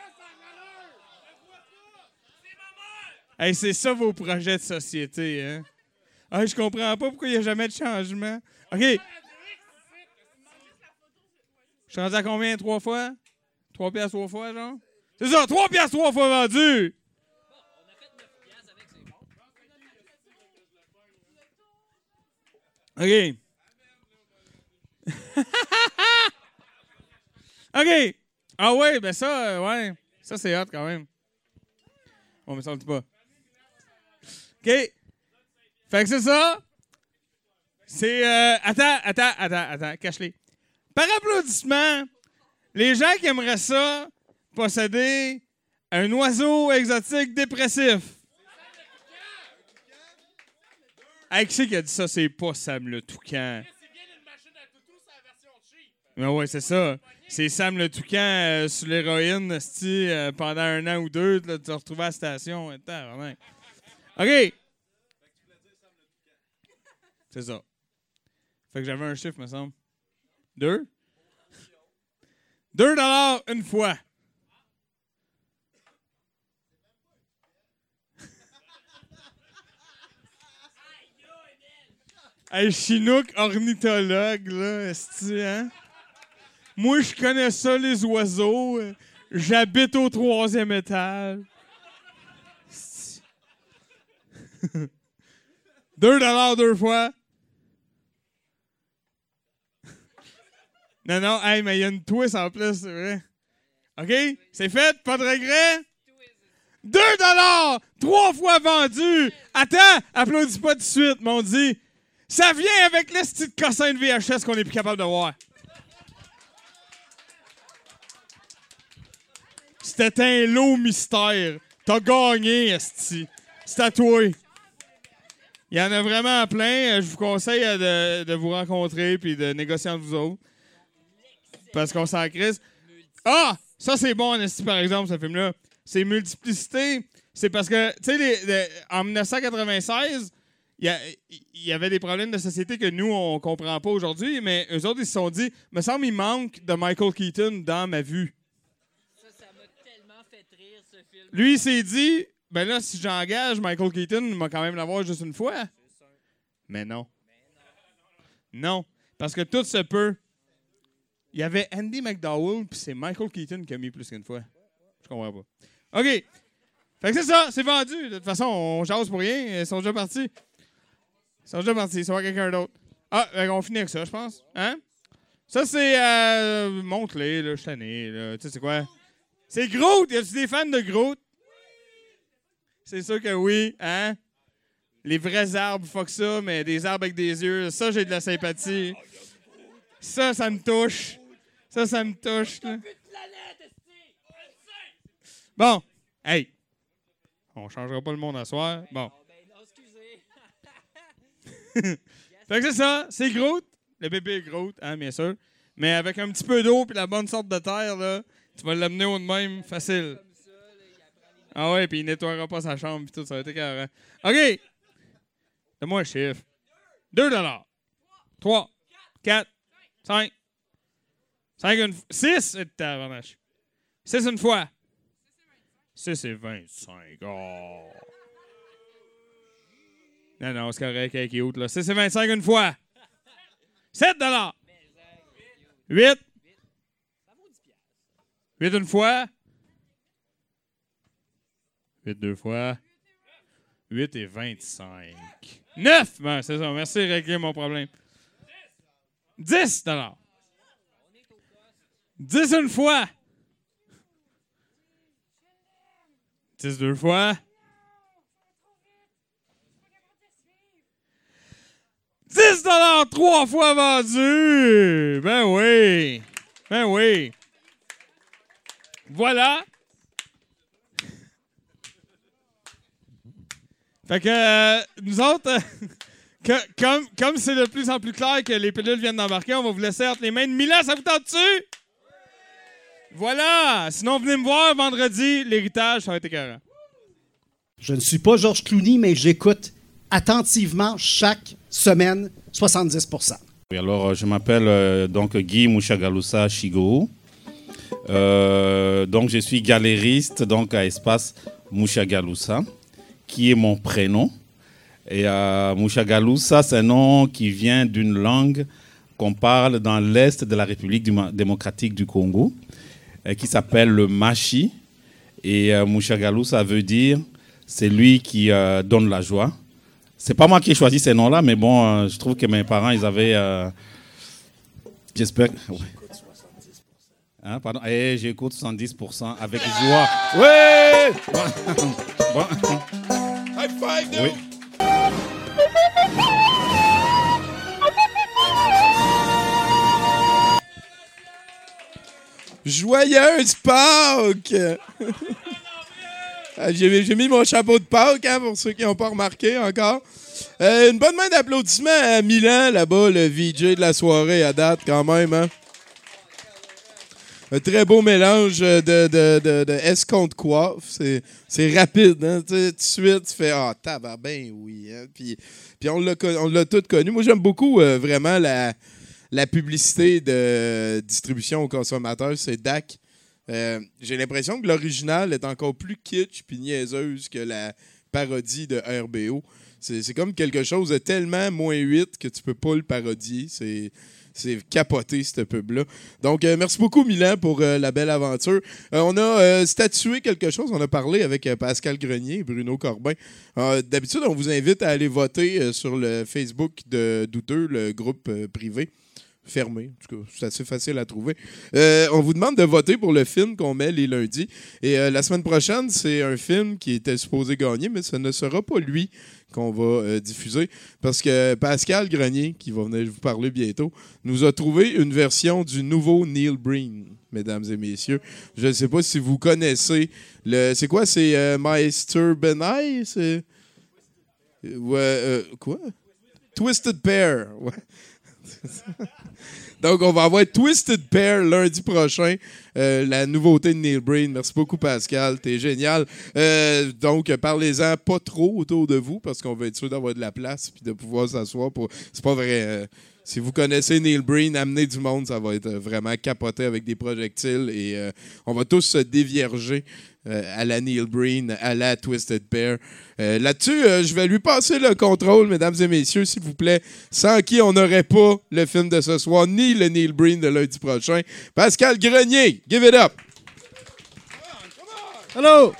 Hey, c'est ça vos projets de société, hein? Ah, je comprends pas pourquoi il n'y a jamais de changement. OK. Je suis rendu à combien? Trois fois? Trois piastres trois fois, genre? C'est ça, trois piastres trois fois vendu! OK. OK. Ah ouais, ben ça, euh, ouais. Ça, c'est hot quand même. On me sent pas? OK. Fait que c'est ça. C'est. euh, attends, attends, attends, attends. Cache-les. Par applaudissement, les gens qui aimeraient ça posséder un oiseau exotique dépressif. Hey, qui c'est qui a dit ça? C'est pas Sam le Toucan. Mais ouais, c'est ça. C'est Sam le Toucan euh, sur l'héroïne, euh, pendant un an ou deux, tu te retrouves à la station. euh, tabarnak. OK. C'est ça. Fait que j'avais un chiffre, me semble. Deux? Deux dollars une fois. Hey, Chinook, ornithologue, là, est hein? Moi, je connais ça, les oiseaux. J'habite au troisième étage. Esti. deux dollars deux fois. Non, non, hey, mais il y a une twist en plus, c'est vrai. OK? C'est fait? Pas de regret? 2 dollars! Trois fois vendu! Attends! Applaudis pas de suite, m'ont dit. Ça vient avec le style de cossin de VHS qu'on est plus capable de voir. C'était un lot mystère. T'as gagné, Esti. C'est à toi. Il y en a vraiment plein. Euh, Je vous conseille euh, de, vous rencontrer puis de négocier entre vous autres. Parce qu'on s'en crise. Ah! Ça, c'est bon, Esti, par exemple, ce film-là. c'est multiplicité. C'est parce que, tu sais, en 1996, il y, a- il y avait des problèmes de société que nous, on comprend pas aujourd'hui, mais eux autres, ils se sont dit, me semble, il manque de Michael Keaton dans ma vue. Lui, il s'est dit, ben là, si j'engage Michael Keaton, il va quand même l'avoir juste une fois. Mais non. Non. Parce que tout se peut. Il y avait Andy McDowell, puis c'est Michael Keaton qui a mis plus qu'une fois. Je comprends pas. OK. Fait que c'est ça, c'est vendu. De toute façon, on jase pour rien. Ils sont déjà partis. Ils sont déjà partis. Ça va quelqu'un d'autre. Ah, fait on finit avec ça, je pense. Hein? Ça, c'est. Euh, Monte-les, là. Je. Tu sais, c'est quoi? C'est Groot! Y a-tu des fans de Groot? C'est sûr que oui, hein? Les vrais arbres, fuck ça, mais des arbres avec des yeux, ça, j'ai de la sympathie. Ça, ça me touche. Ça, ça me touche. là. Bon, hey. On changera pas le monde à soir. Bon. fait que c'est ça, c'est Groot. Le bébé est Groot, hein, bien sûr. Mais avec un petit peu d'eau puis la bonne sorte de terre, là, tu vas l'amener au de même facile. Ah ouais, puis il nettoiera pas sa chambre puis tout, ça va être écœurant. OK. Donne-moi un chiffre. 2 dollars. 3, 4, 5, 5 une fois. 6 et tabarnache. 6 une fois. 6 et 25. Oh. Non, non, c'est correct avec autres, là. 6 et 25 une fois. 7 dollars. 8. 8 une fois. 8 deux fois. 8 et 25. 9! Ben, c'est ça. Merci de régler mon problème. 10 dollars. 10 une fois. 10 deux fois. 10 dollars trois fois vendu. Ben oui. Ben oui. Voilà. Fait que euh, nous autres, euh, que- comme comme c'est de plus en plus clair que les pilules viennent d'embarquer, on va vous laisser entre les mains de Milan. Ça vous tente dessus? Voilà. Sinon, venez me voir vendredi. L'héritage, ça va être écœurant. Je ne suis pas Georges Clooney, mais j'écoute attentivement chaque semaine 70 Oui, alors, euh, je m'appelle euh, donc Guy Mouchagaloussa Chigo. Euh, donc, je suis galériste donc à Espace Mouchagaloussa, qui est mon prénom. Et euh, Mouchagaloussa, c'est un nom qui vient d'une langue qu'on parle dans l'est de la République démocratique du Congo, euh, qui s'appelle le Machi. Et euh, Mouchagaloussa veut dire c'est lui qui euh, donne la joie. C'est pas moi qui ai choisi ces noms-là, mais bon, je trouve que mes parents, ils avaient. J'espère. Hein, pardon. Eh, j'écoute 70% avec joie. Ouais! Bon. Bon. High five! Oui. Joyeuse Pâques! Ah, J'ai j'ai mis mon chapeau de Pâques, hein, pour ceux qui n'ont pas remarqué encore. Euh, une bonne main d'applaudissements à Milan, là-bas, le VJ de la soirée à date, quand même. Hein. Un très beau mélange de, de, de, de escompte coiffe. C'est, rapide. Hein? Tout de suite, tu fais Ah, tabac, ben oui. Hein? Puis, puis on, l'a, tout connu. Moi, j'aime beaucoup euh, vraiment la, la publicité de distribution aux consommateurs. C'est DAC. Euh, j'ai l'impression que l'original est encore plus kitsch puis niaiseuse que la parodie de RBO. C'est, c'est comme quelque chose de tellement moins 8 que tu peux pas le parodier. C'est, c'est capoté, cette pub-là. Donc, euh, merci beaucoup, Milan, pour euh, la belle aventure. Euh, on a statué quelque chose. On a parlé avec Pascal Grenier et Bruno Corbin. D'habitude, on vous invite à aller voter sur le Facebook de Douteux, le groupe privé fermé. En tout cas, c'est assez facile à trouver. On vous demande de voter pour le film qu'on met les lundis. Et la semaine prochaine, c'est un film qui était supposé gagner, mais ce ne sera pas lui qu'on va euh, diffuser. Parce que Pascal Grenier, qui va venir vous parler bientôt, nous a trouvé une version du nouveau Neil Breen, mesdames et messieurs. Je ne sais pas si vous connaissez. le C'est quoi? C'est euh, Meister Benai? C'est... Ouais, euh, quoi? Twisted Pair. Ouais. Donc, on va avoir Twisted Pair lundi prochain. Euh, la nouveauté de Neil Breen. Merci beaucoup, Pascal. T'es génial. Euh, donc, parlez-en pas trop autour de vous parce qu'on va être sûr d'avoir de la place puis de pouvoir s'asseoir. Pour... C'est pas vrai. euh, si vous connaissez Neil Breen, amenez du monde, ça va être euh, vraiment capoté avec des projectiles et euh, on va tous se dévierger euh, à la Neil Breen, à la Twisted Pair. Euh, Là-dessus, je vais lui passer le contrôle, mesdames et messieurs, s'il vous plaît, sans qui on n'aurait pas le film de ce soir, ni le Neil Breen de lundi prochain. Pascal Grenier, give it up! Hello!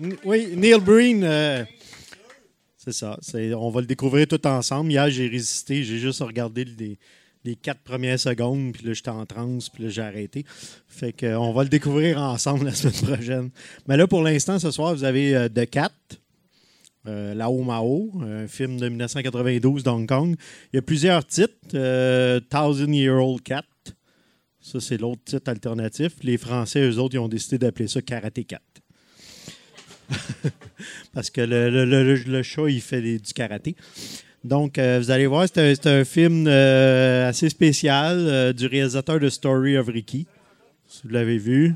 N- Oui, Neil Breen, c'est ça. on va le découvrir tout ensemble. Hier, j'ai résisté. J'ai juste regardé les, quatre premières secondes, puis là, j'étais en transe, puis là, j'ai arrêté. Fait que, euh, on va le découvrir ensemble la semaine prochaine. Mais là, pour l'instant, ce soir, vous avez euh, The Cat, euh, Lao Mao, un film de 1992 d'Hong Kong. Il y a plusieurs titres. euh, Thousand Year Old Cat. Ça, c'est l'autre titre alternatif. Les Français, eux autres, ils ont décidé d'appeler ça Karaté Cat. Parce que le, le- le- le chat, il fait du karaté. Donc, euh, vous allez voir, c'est un, un film euh, assez spécial euh, du réalisateur de Story of Ricky. Si vous l'avez vu.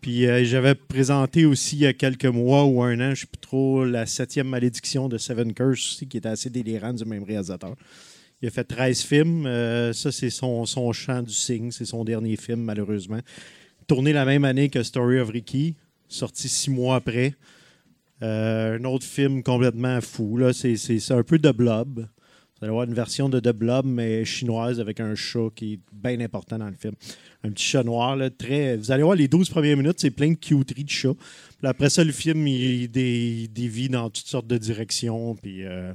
Puis j'avais présenté aussi il y a quelques mois ou un an, je ne sais plus trop, la septième malédiction de Seven Curse aussi, qui était assez délirant du même réalisateur. Il a fait 13 films. Ça, c'est son, son chant du cygne. C'est son dernier film, malheureusement. Tourné la même année que Story of Ricky, sorti six mois après. Euh, un autre film complètement fou. Là. C'est, un peu de Blob. Vous allez voir une version de The Blob, mais chinoise, avec un chat qui est bien important dans le film. Un petit chat noir. Là, très... Vous allez voir les 12 premières minutes, c'est plein de cuteries de chats. Après ça, le film, il, dé- il dévie dans toutes sortes de directions. Puis, euh,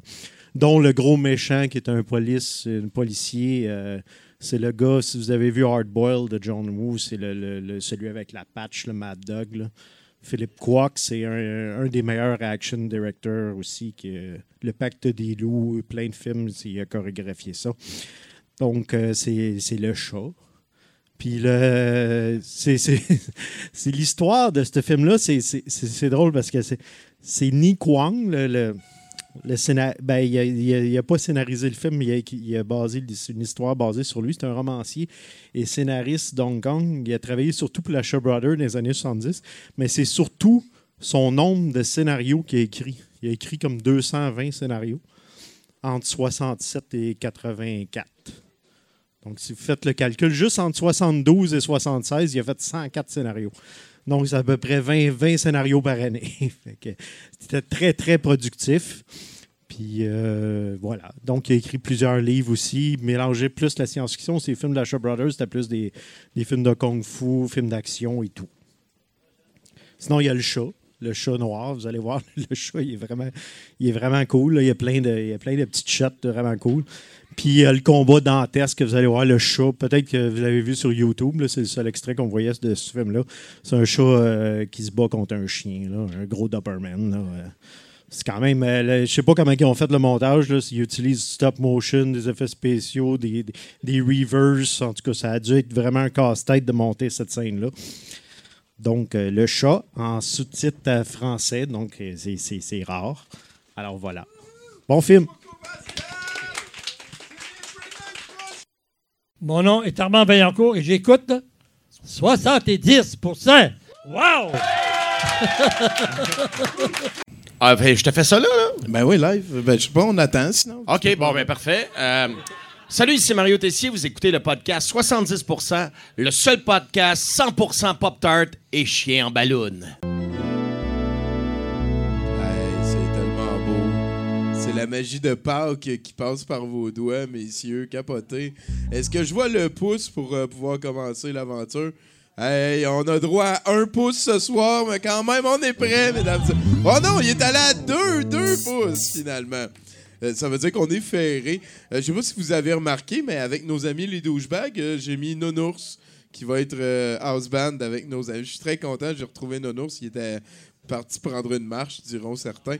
dont le gros méchant qui est un, police, un policier. euh, c'est le gars, si vous avez vu Hard Boiled de John Woo, c'est le, celui avec la patch, le Mad Dog. Philippe Kwok, c'est un, des meilleurs action directors aussi. Le Pacte des loups, plein de films, il a chorégraphié ça. Donc, euh, c'est le chat. Puis c'est, l'histoire de ce film-là. C'est, drôle parce que c'est, Ni Kwang, le, le scénar- ben, il n'a pas scénarisé le film, mais il a, a basé, une histoire basée sur lui. C'est un romancier et scénariste d'Hong Kong. Il a travaillé surtout pour la Shaw Brothers dans les années 70, mais c'est surtout son nombre de scénarios qu'il a écrit. Il a écrit comme 220 scénarios entre 67 et 84. Donc, si vous faites le calcul, juste entre 72 et 76, il a fait 104 scénarios. Donc, c'est à peu près 20, 20 scénarios par année. C'était très, très productif. Puis euh, voilà. Donc, il a écrit plusieurs livres aussi, mélangé plus la science-fiction. Ces films de la Shaw Brothers, c'était plus des, des films de kung-fu, films d'action et tout. Sinon, il y a le chat, le chat noir. Vous allez voir, le chat, il est vraiment, il est vraiment cool. Il, y a plein de, il y a plein de petites shots vraiment cool. Puis euh, le combat dantesque, vous allez voir le chat. Peut-être que vous l'avez vu sur YouTube. C'est le seul extrait qu'on voyait de ce film-là. C'est un chat euh, qui se bat contre un chien, un gros Doberman. là, euh. C'est quand même. je sais pas comment ils ont fait le montage. Là, Ils utilisent stop motion, des effets spéciaux, des, des. En tout cas, ça a dû être vraiment un casse-tête de monter cette scène-là. Donc, le chat en sous-titre français. Donc, c'est rare. Alors, voilà. Bon film. Mon nom est Armand Vaillancourt et j'écoute 70% Wow! Ah, ben, je te fais ça là, là? Ben oui, live. Ben, je sais pas, on attend sinon. OK, bon, ben parfait. Euh, salut, ici Mario Tessier. Vous écoutez le podcast 70% le seul podcast 100% Pop-Tart et chien en ballon. C'est la magie de Pâques qui passe par vos doigts, messieurs, capotés. Est-ce que je vois le pouce pour euh, pouvoir commencer l'aventure? Hey, on a droit à un pouce ce soir, mais quand même, on est prêt, mesdames. Oh non, il est allé à deux, deux pouces, finalement. Euh, ça veut dire qu'on est ferré. Euh, je sais pas si vous avez remarqué, mais avec nos amis les douchebags, euh, j'ai mis Nonours qui va être house band avec nos amis. Je suis très content, j'ai retrouvé Nonours. Il était parti prendre une marche, diront certains.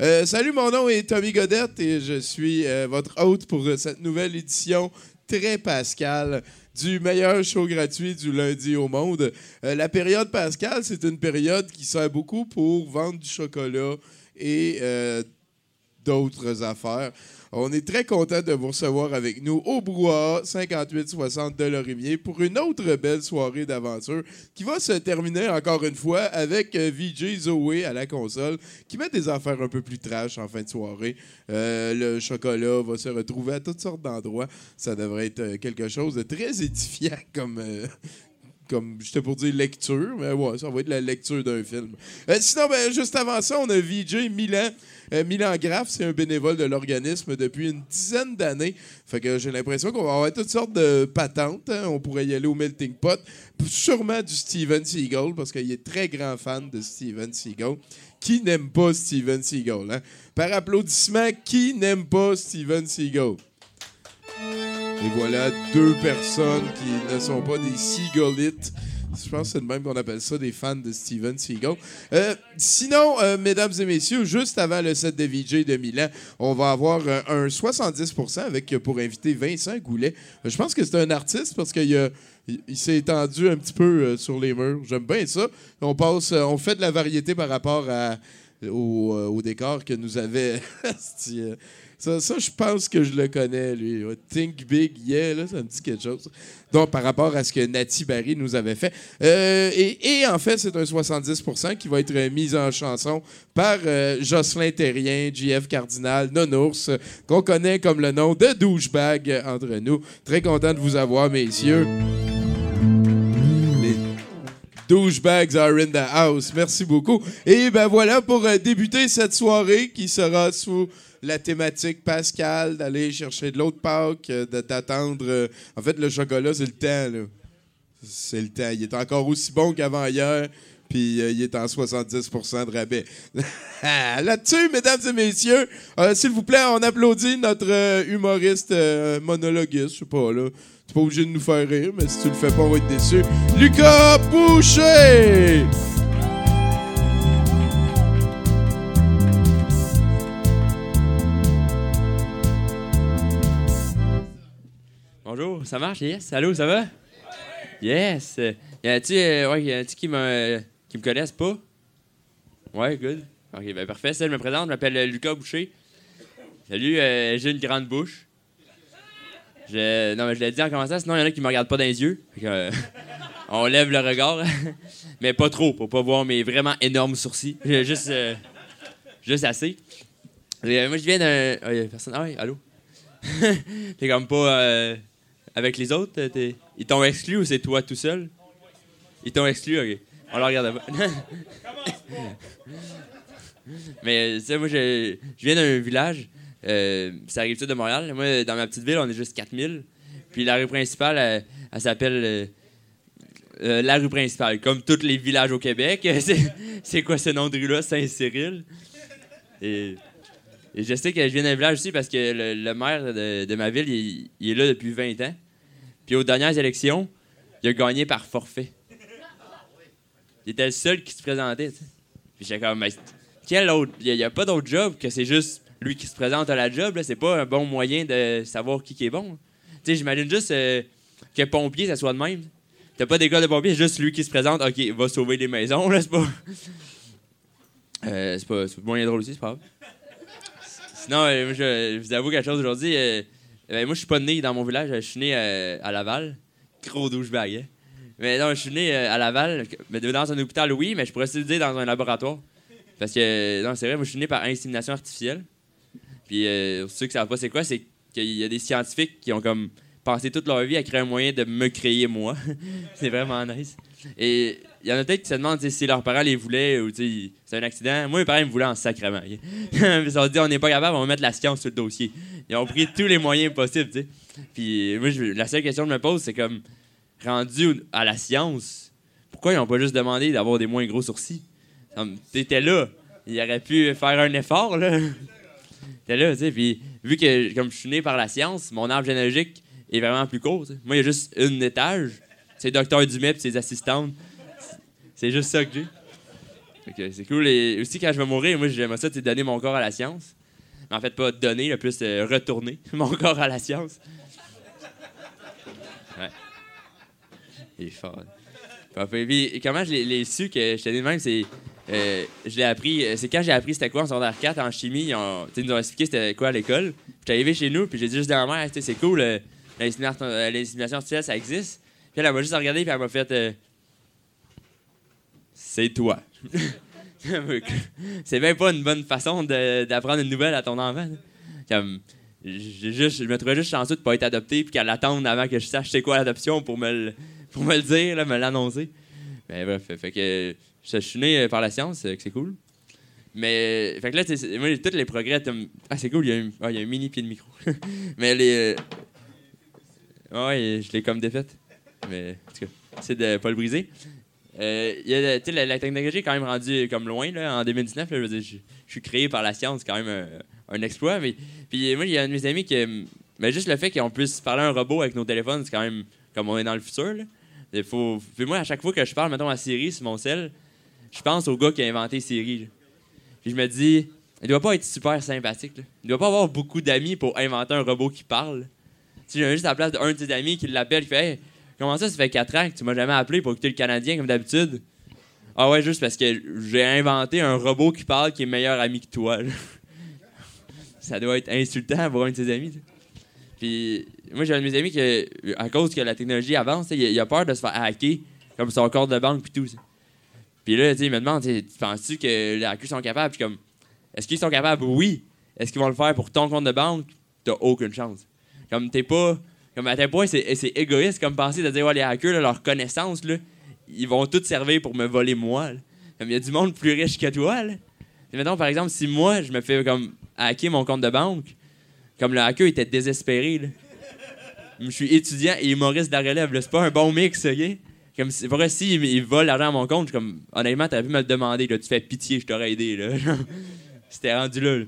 Euh, salut, mon nom est Tommy Godette et je suis euh, votre hôte pour euh, cette nouvelle édition très Pascal du meilleur show gratuit du lundi au monde. La période Pascal, c'est une période qui sert beaucoup pour vendre du chocolat et d'autres affaires. On est très content de vous recevoir avec nous au Brouhaha 5860 de Lorimier pour une autre belle soirée d'aventure qui va se terminer encore une fois avec euh, VJ Zoé à la console qui met des affaires un peu plus trash en fin de soirée. Euh, le chocolat va se retrouver à toutes sortes d'endroits. Ça devrait être euh, quelque chose de très édifiant comme, comme j'étais pour dire lecture, mais ouais, ça va être la lecture d'un film. Sinon, ben, juste avant ça, on a VJ Milan. Euh, Milan Graff, c'est un bénévole de l'organisme depuis une dizaine d'années. Fait que j'ai l'impression qu'on va avoir toutes sortes de patentes. hein. On pourrait y aller au melting pot. Sûrement du Steven Seagal, parce qu'il est très grand fan de Steven Seagal. Qui n'aime pas Steven Seagal? hein? Par applaudissement, qui n'aime pas Steven Seagal? Et voilà deux personnes qui ne sont pas des Seagalites. Je pense que c'est de même qu'on appelle ça des fans de Steven Seagal. Euh, sinon, euh, mesdames et messieurs, juste avant le set de VJ de Milan, on va avoir euh, un 70% avec pour inviter Vincent Goulet. Je pense que c'est un artiste parce qu'il a- il, s'est étendu un petit peu sur les murs. J'aime bien ça. On passe, on fait de la variété par rapport au, au décor que nous avait. Ça, ça, je pense que je le connais, lui. Think Big, yeah, là, ça me dit quelque chose. Donc, par rapport à ce que Nati Barry nous avait fait. Euh, et, en fait, c'est un 70% qui va être mis en chanson par euh, Jocelyn Terrien, JF Cardinal, Nonours, qu'on connaît comme le nom de douchebag euh, entre nous. Très content de vous avoir, messieurs. Douchebags are in the house. Merci beaucoup. Et ben voilà pour euh, débuter cette soirée qui sera sous la thématique Pascal, d'aller chercher de l'autre Pâques, euh, de t'attendre. euh, en fait, le chocolat, c'est le temps. C'est le temps. Il est encore aussi bon qu'avant hier, puis euh, il est en 70% de rabais. Là-dessus, mesdames et messieurs, euh, s'il vous plaît, on applaudit notre euh, humoriste monologuiste. Je sais pas, là. Tu pas obligé de nous faire rire, mais si tu le fais pas, on va être déçu. Lucas Boucher! Bonjour, ça marche? Yes. Allô, ça va? Yes. Y a-tu euh, y a-tu qui, me, qui me connaissent pas? Ouais, good. Ok, ben parfait. Ça, je me présente, je m'appelle euh, Lucas Boucher. Salut, euh, j'ai une grande bouche. Je, non, mais je l'ai dit en commençant, sinon il y en a qui me regardent pas dans les yeux. Euh, on lève le regard. mais pas trop, pour pas voir mes vraiment énormes sourcils. Juste, juste assez. Moi, je viens d'un. Ah, y a personne. Ah oui, allô? T'es comme pas avec les autres? Ils t'ont exclu ou c'est toi tout seul? Ils t'ont exclu, ok. On le regarde pas. Mais tu sais, moi, je, viens d'un village. Euh, ça arrive tout de Montréal? Moi, dans ma petite ville, on est juste 4000. Puis la rue principale, elle, elle s'appelle euh, euh, la rue principale. Comme tous les villages au Québec. C'est- quoi ce nom de rue-là? Saint-Cyril. Et, je sais que je viens d'un village aussi parce que le, maire de, ma ville, il, il est là depuis 20 ans. Puis aux dernières élections, il a gagné par forfait. Il était le seul qui se présentait. Puis j'étais comme, mais quel autre? Il n'y a, pas d'autre job que c'est juste lui qui se présente à la job. là. C'est pas un bon moyen de savoir qui, qui est bon. Tu sais, j'imagine juste euh, que pompier, ça soit de même. T'as pas d'école de pompier, c'est juste lui qui se présente. OK, il va sauver les maisons, là, c'est pas. Euh, c'est pas, c'est moyen drôle aussi, c'est pas grave. Sinon, euh, je, vous avoue quelque chose aujourd'hui. ben, moi, je suis pas né dans mon village, je suis né à Laval. Gros douchebag, hein? Mais non, je suis né euh, à Laval, mais dans un hôpital, oui, mais je pourrais aussi le dire dans un laboratoire. Parce que, non, c'est vrai, moi, je suis né par insémination artificielle. Puis, euh, pour ceux qui savent pas c'est quoi, c'est qu'il y a des scientifiques qui ont comme passé toute leur vie à créer un moyen de me créer moi. c'est vraiment nice. Et il y en a peut-être qui se demandent si leurs parents les voulaient ou sais, c'est un accident. Moi, mes parents me voulaient en sacrement. Ils se sont dit, on n'est pas capable, on va mettre la science sur le dossier. Ils ont pris tous les moyens possibles, tu sais. Puis moi, je- la seule question que je me pose, c'est comme, rendu à la science, pourquoi ils n'ont pas juste demandé d'avoir des moins gros sourcils? T'étais là. Il aurait pu faire un effort, là. T'es là, tu sais. Puis, vu que, comme je suis né par la science, mon arbre généalogique est vraiment plus court. Moi, il y a juste un étage. C'est Dr. Dumais et ses assistantes. C'est juste ça que j'ai. Que c'est cool. Et aussi, quand je vais mourir, moi, j'aimerais ça, donner mon corps à la science. Mais en fait, pas donner, le plus euh, retourner mon corps à la science. Ouais. Il est fort. Comment je l'ai- su que j'étais né de même, c'est euh, je l'ai appris. euh, C'est quand j'ai appris c'était quoi en secondaire 4 en chimie. Ils, ont, ils nous ont expliqué c'était quoi à l'école. J'étais arrivé chez nous, puis j'ai dit juste à ma mère, c'est cool, euh, euh, l'insémination artificielle, ça existe. Puis elle, m'a juste regardé, puis elle m'a fait C'est toi. c'est même pas une bonne façon d'apprendre une nouvelle à ton enfant. Comme, juste, je me trouvais juste chanceux de pas être adopté, puis qu'elle attende avant que je sache c'est quoi l'adoption pour me le, pour me le dire, là, me l'annoncer. Mais bref, fait, que je, suis né euh, par la science, euh, c'est cool. Mais, fait que là, moi, tous les progrès, ah, c'est cool, il y, a un, ah, il y a un mini pied de micro. Mais les. euh, ouais, je l'ai comme défaite. Mais, en tout cas, c'est de pas le briser. Euh, la, technologie est quand même rendue comme loin, là, en 2019. là, je suis créé par la science, c'est quand même un, exploit. Mais, puis moi, il y a un de mes amis qui. Mais juste le fait qu'on puisse parler à un robot avec nos téléphones, c'est quand même comme on est dans le futur. Il faut, puis moi, à chaque fois que je parle, mettons, à Siri sur mon cell, je pense au gars qui a inventé Siri. Puis je me dis, il doit pas être super sympathique. Là. Il doit pas avoir beaucoup d'amis pour inventer un robot qui parle. Tu sais, juste à la place d'un de ses amis qui l'appelle, qui fait Hey, Comment ça, ça fait 4 ans que tu m'as jamais appelé pour écouter le Canadien comme d'habitude? Ah ouais, juste parce que j'ai inventé un robot qui parle qui est meilleur ami que toi. ça doit être insultant pour un de ses amis. Puis moi, j'ai un de mes amis qui, à cause que la technologie avance, il a, peur de se faire hacker, comme son compte de banque puis tout. sais. Puis là, il me demande, penses-tu que les hackers sont capables? Puis comme, est-ce qu'ils sont capables? Oui. Est-ce qu'ils vont le faire pour ton compte de banque? T'as aucune chance. Comme t'es pas. Comme à tel point, c'est égoïste comme penser de dire, les hackers, là, leur connaissance, ils vont tous servir pour me voler moi. Comme il y a du monde plus riche que toi. Là. Et mettons, par exemple, si moi, je me fais comme hacker mon compte de banque, comme le hacker était désespéré. Je suis étudiant et humoriste de la relève. C'est pas un bon mix, ok? Comme c'est vrai, si il, vole l'argent à mon compte, comme honnêtement, t'aurais pu me le demander. Tu fais pitié, je t'aurais aidé. Là. C'était rendu là.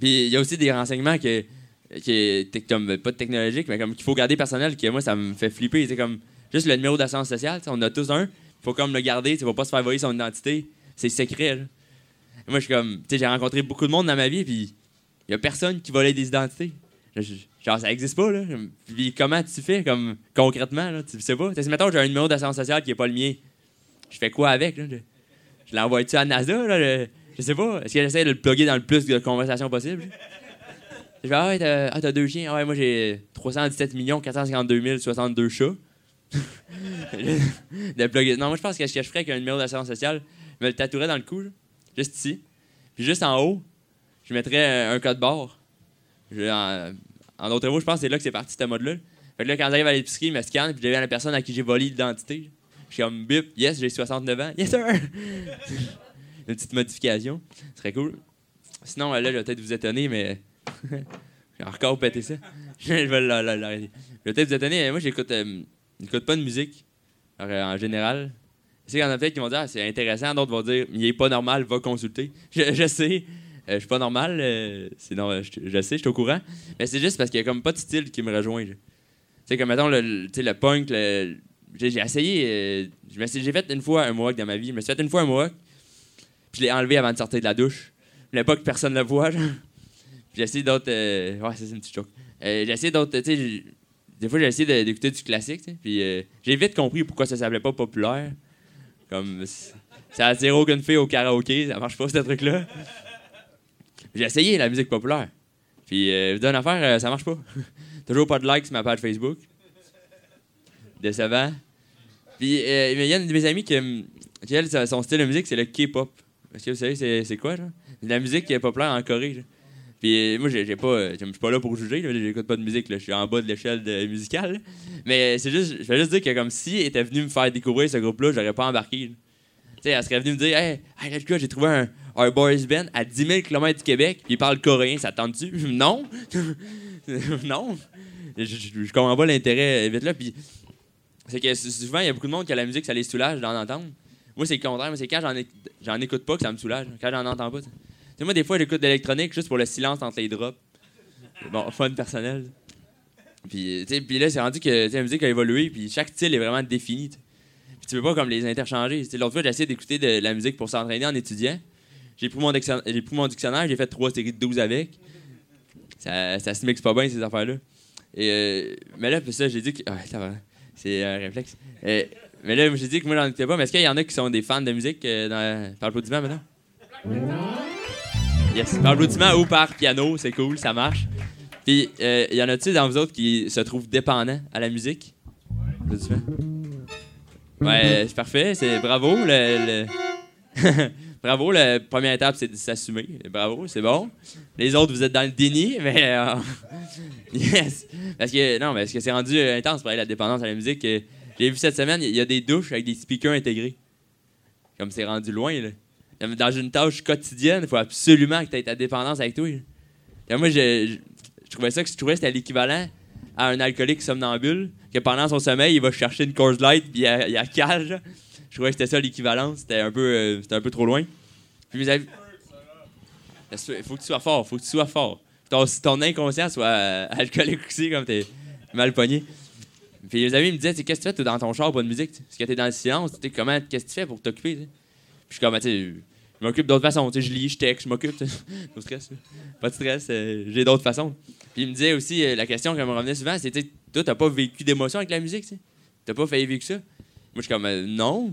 Puis il y a aussi des renseignements que, tec- comme, pas technologiques, mais comme qu'il faut garder personnel, que moi, ça me fait flipper. C'est comme juste le numéro d'assurance sociale, on a tous un. Il faut comme le garder, faut pas se faire voler son identité. C'est secret. là. Moi, je suis comme, tu sais, j'ai rencontré beaucoup de monde dans ma vie, puis il y a personne qui volait des identités. Genre, ça existe pas, là. Puis comment tu fais, comme, concrètement, là? Tu sais pas? Tu sais, mettons, j'ai un numéro d'assurance sociale qui est pas le mien. Je fais quoi avec, là? Je, l'envoie-tu à NASA, là? Je, sais pas. Est-ce que j'essaie de le plugger dans le plus de conversations possible? Je vais, ah t'as ah, deux chiens. Ah ouais, moi j'ai 317 452 062 chats. de plugger. Non, moi je pense que ce que je ferais avec un numéro d'assurance sociale, je me le tatouerais dans le cou, juste ici. Puis juste en haut, je mettrais un, code barre. En d'autres mots, je pense que c'est là que c'est parti, ce mode-là. Fait que là, quand j'arrive à l'épicerie, il me scanne, puis je deviens la personne à qui j'ai volé l'identité. Je suis comme bip, yes, j'ai 69 ans. Yes, sir! Une petite modification. Ce serait cool. Sinon, là, je vais peut-être vous étonner, mais. j'ai encore pété ça. je vais la- la- l'arrêter. Je vais peut-être vous étonner, mais moi, j'écoute euh, pas de musique, Alors, euh, en général. Sais qu'il y en a peut-être qui vont dire, ah, c'est intéressant, d'autres vont dire, il est pas normal, va consulter. Je, sais, je suis pas normal, euh, c'est non, je, je sais, je suis au courant. Mais c'est juste parce qu'il y a comme pas de style qui me rejoint. Tu sais, comme mettons, le, le- le punk, j'ai essayé, euh, j'ai fait une fois un mohawk dans ma vie. Je me suis fait une fois un mohawk, puis je l'ai enlevé avant de sortir de la douche. Je voulais pas que personne le voie, genre. Puis j'ai essayé d'autres. euh, ouais, c'est une petite joke. Euh, j'ai essayé d'autres. Des fois, j'ai essayé d'écouter du classique. Puis euh, j'ai vite compris pourquoi ça s'appelait pas populaire. Comme. Ça attire aucune fille au karaoké, ça marche pas, ce truc-là. J'ai essayé la musique populaire. Puis, euh, d'une affaire, euh, ça marche pas. Toujours pas de likes sur ma page Facebook. Décevant. Puis, euh, il y a une de mes amies qui, hum, elle, son style de musique, c'est le K-pop. Est-ce que vous savez, c'est, quoi, de la musique est populaire en Corée. Puis, euh, moi, j'ai, pas, euh, je suis pas là pour juger, là, j'écoute pas de musique, là, je suis en bas de l'échelle musicale. là. Mais c'est juste, je vais juste dire que comme si elle était venue me faire découvrir ce groupe-là, j'aurais pas embarqué. là. Tu sais, elle serait venue me dire, hey, hey là, j'ai trouvé un, un boys band à 10 000 km du Québec, puis il parle coréen, ça te tente-tu? non! non! Je, je- comprends pas l'intérêt euh, vite là. Puis c'est que sou- souvent, il y a beaucoup de monde qui a la musique, ça les soulage d'en entendre. Moi, c'est le contraire. Moi, c'est quand j'en, éc- j'en écoute pas que ça me soulage. Quand j'en entends pas. tu moi, des fois, j'écoute de l'électronique juste pour le silence entre les drops. Bon, fun personnel. Sais, puis là, c'est rendu que la musique a évolué, puis chaque style est vraiment défini. tu sais. Puis tu peux pas comme les interchanger. L'autre fois, j'ai essayé d'écouter de la musique pour s'entraîner en étudiant. J'ai pris mon, dictionnaire, j'ai fait trois séries de 12 avec. Ça, ça se mixe pas bien, ces affaires-là. Euh, mais là, ça, j'ai dit que. Ah, ça va. C'est un réflexe. Euh, mais là, j'ai dit que moi, j'en écoutais pas. Mais est-ce qu'il y en a qui sont des fans de musique euh, dans, par applaudissement maintenant? Yes, par applaudissement ou par piano, c'est cool, ça marche. Puis, euh, y en a-tu dans vous autres qui se trouvent dépendants à la musique? Ouais, c'est parfait, c'est bravo. Le- bravo, la première étape, c'est de s'assumer. Bravo, c'est bon. Les autres, vous êtes dans le déni, mais. euh, yes! Parce que, non, mais parce que c'est rendu euh, intense pour la dépendance à la musique. J'ai vu cette semaine, il y a des douches avec des speakers intégrés. Comme c'est rendu loin, là. Dans une tâche quotidienne, il faut absolument que tu aies ta dépendance avec toi. moi, je, trouvais ça que je trouvais c'était l'équivalent à un alcoolique somnambule, que pendant son sommeil, il va chercher une Coors Light puis il, il a cage. Je trouvais que c'était ça l'équivalent. C'était un, peu, euh, c'était un peu trop loin. Puis amis. Il faut que tu sois fort, faut que tu sois fort. Ton, ton inconscient soit euh, alcoolique aussi, comme t'es mal pogné. Puis les amis me disaient, Tu qu'est-ce que tu fais toi, dans ton char, pas de musique? tu? Parce que t'es dans le silence, tu comment, qu'est-ce que tu fais pour t'occuper? tu? Puis je suis comme, tu sais, je m'occupe d'autres façons. Tu je lis, je texte, je m'occupe. tu. No stress. Pas de stress, euh, j'ai d'autres façons. Puis il me disait aussi, euh, la question qui me revenait souvent, tu sais, toi, t'as pas vécu d'émotion avec la musique, tu? T'as pas failli vivre ça? Moi, je suis comme, non.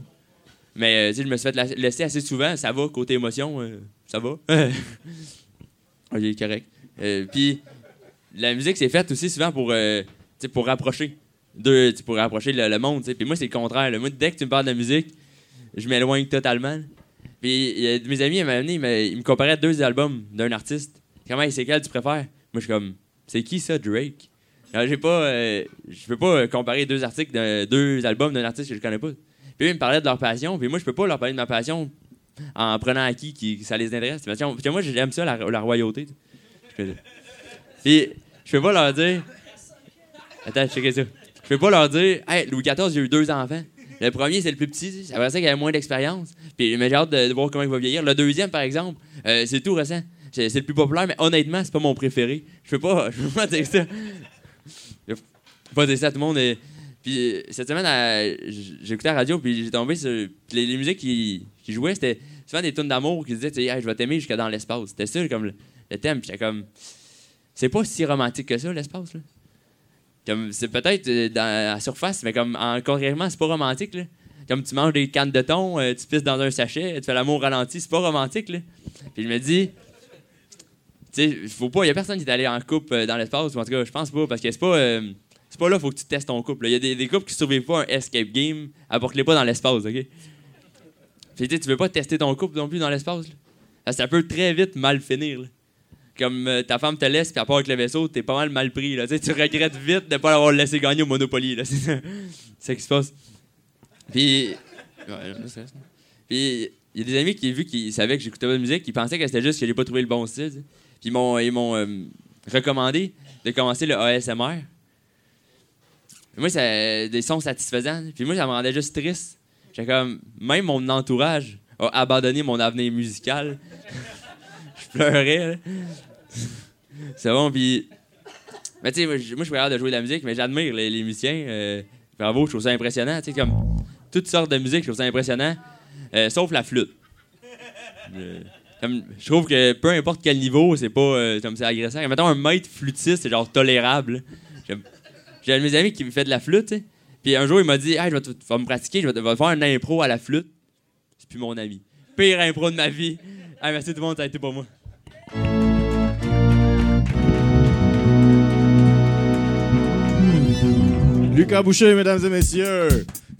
Mais, euh, je me suis fait la- laisser assez souvent. Ça va, côté émotion, euh, ça va. ok, correct. Euh, Puis, la musique, c'est faite aussi souvent pour, pour rapprocher. Pour rapprocher le, monde. Puis moi, c'est le contraire. Moi, dès que tu me parles de musique, je m'éloigne totalement. Puis, mes amis, ils me, ils me comparaient deux albums d'un artiste. Comment c'est quel tu préfères? Moi, je suis comme, c'est qui ça, Drake? J'ai pas, je peux pas comparer deux articles, de, deux albums d'un artiste que je connais pas. Puis ils me parlaient de leur passion, puis moi, je peux pas leur parler de ma passion en prenant acquis qui ça les intéresse. Parce moi, j'aime ça, la, royauté. Puis, je peux pas leur dire. Attends, checkez ça. Je peux pas leur dire, Louis XIV, j'ai eu deux enfants. Le premier, c'est le plus petit, c'est vrai qu'il avait moins d'expérience. Puis, j'ai hâte de, voir comment il va vieillir. Le deuxième, par exemple, euh, c'est tout récent. C'est c'est le plus populaire, mais honnêtement, c'est pas mon préféré. Je peux pas, je peux pas dire ça. Je peux pas dire ça à tout le monde. Puis euh, cette semaine, euh, j'écoutais la radio, puis j'ai tombé sur. les, les musiques qui, jouaient, c'était souvent des tunes d'amour qui disaient, Hey, je vais t'aimer jusqu'à dans l'espace. C'était ça comme le, thème. Puis j'étais comme. C'est pas si romantique que ça, l'espace, là. Comme, c'est peut-être euh, dans la surface, mais comme, en, concrètement, c'est pas romantique, là. Comme tu manges des cannes de thon, euh, tu pisses dans un sachet, tu fais l'amour ralenti, c'est pas romantique, là. Puis je me dis, tu sais, faut pas, y a personne qui est allé en couple euh, dans l'espace, ou en tout cas, je pense pas, parce que c'est pas, euh, c'est pas là, faut que tu testes ton couple. Il y a des, couples qui survivent pas un escape game, apporte-les pas dans l'espace, ok? Puis tu veux pas tester ton couple non plus dans l'espace, ça peut très vite mal finir. Comme euh, ta femme te laisse, puis à part avec le vaisseau, t'es pas mal mal pris. Tu regrettes vite de pas l'avoir laissé gagner au Monopoly. C'est ça, qui se passe. Puis. Il y a des amis qui, vu qu'ils savaient que j'écoutais pas de musique, ils pensaient que c'était juste que j'ai pas trouvé le bon style. Puis, ils m'ont, ils m'ont euh, recommandé de commencer le ASMR. Moi, c'est des sons satisfaisants. Puis, moi, ça me rendait juste triste. J'étais comme, même mon entourage a abandonné mon avenir musical. je pleurais. C'est bon, puis. Mais tu sais, moi, je suis de jouer de la musique, mais j'admire les, musiciens. euh, bravo, je trouve ça impressionnant. Tu sais, comme toutes sortes de musique, je trouve ça impressionnant. euh, sauf la flûte. Euh, je trouve que peu importe quel niveau, c'est pas euh, comme c'est agressant. Mettons un maître flûtiste, c'est genre tolérable. J'aime- J'ai un de mes amis qui me fait de la flûte. Puis un jour, il m'a dit je vais, me pratiquer, je vais faire un impro à la flûte. C'est plus mon ami. Pire impro de ma vie. Merci tout le monde, ça a été pour moi. Lucas Boucher, mesdames et messieurs.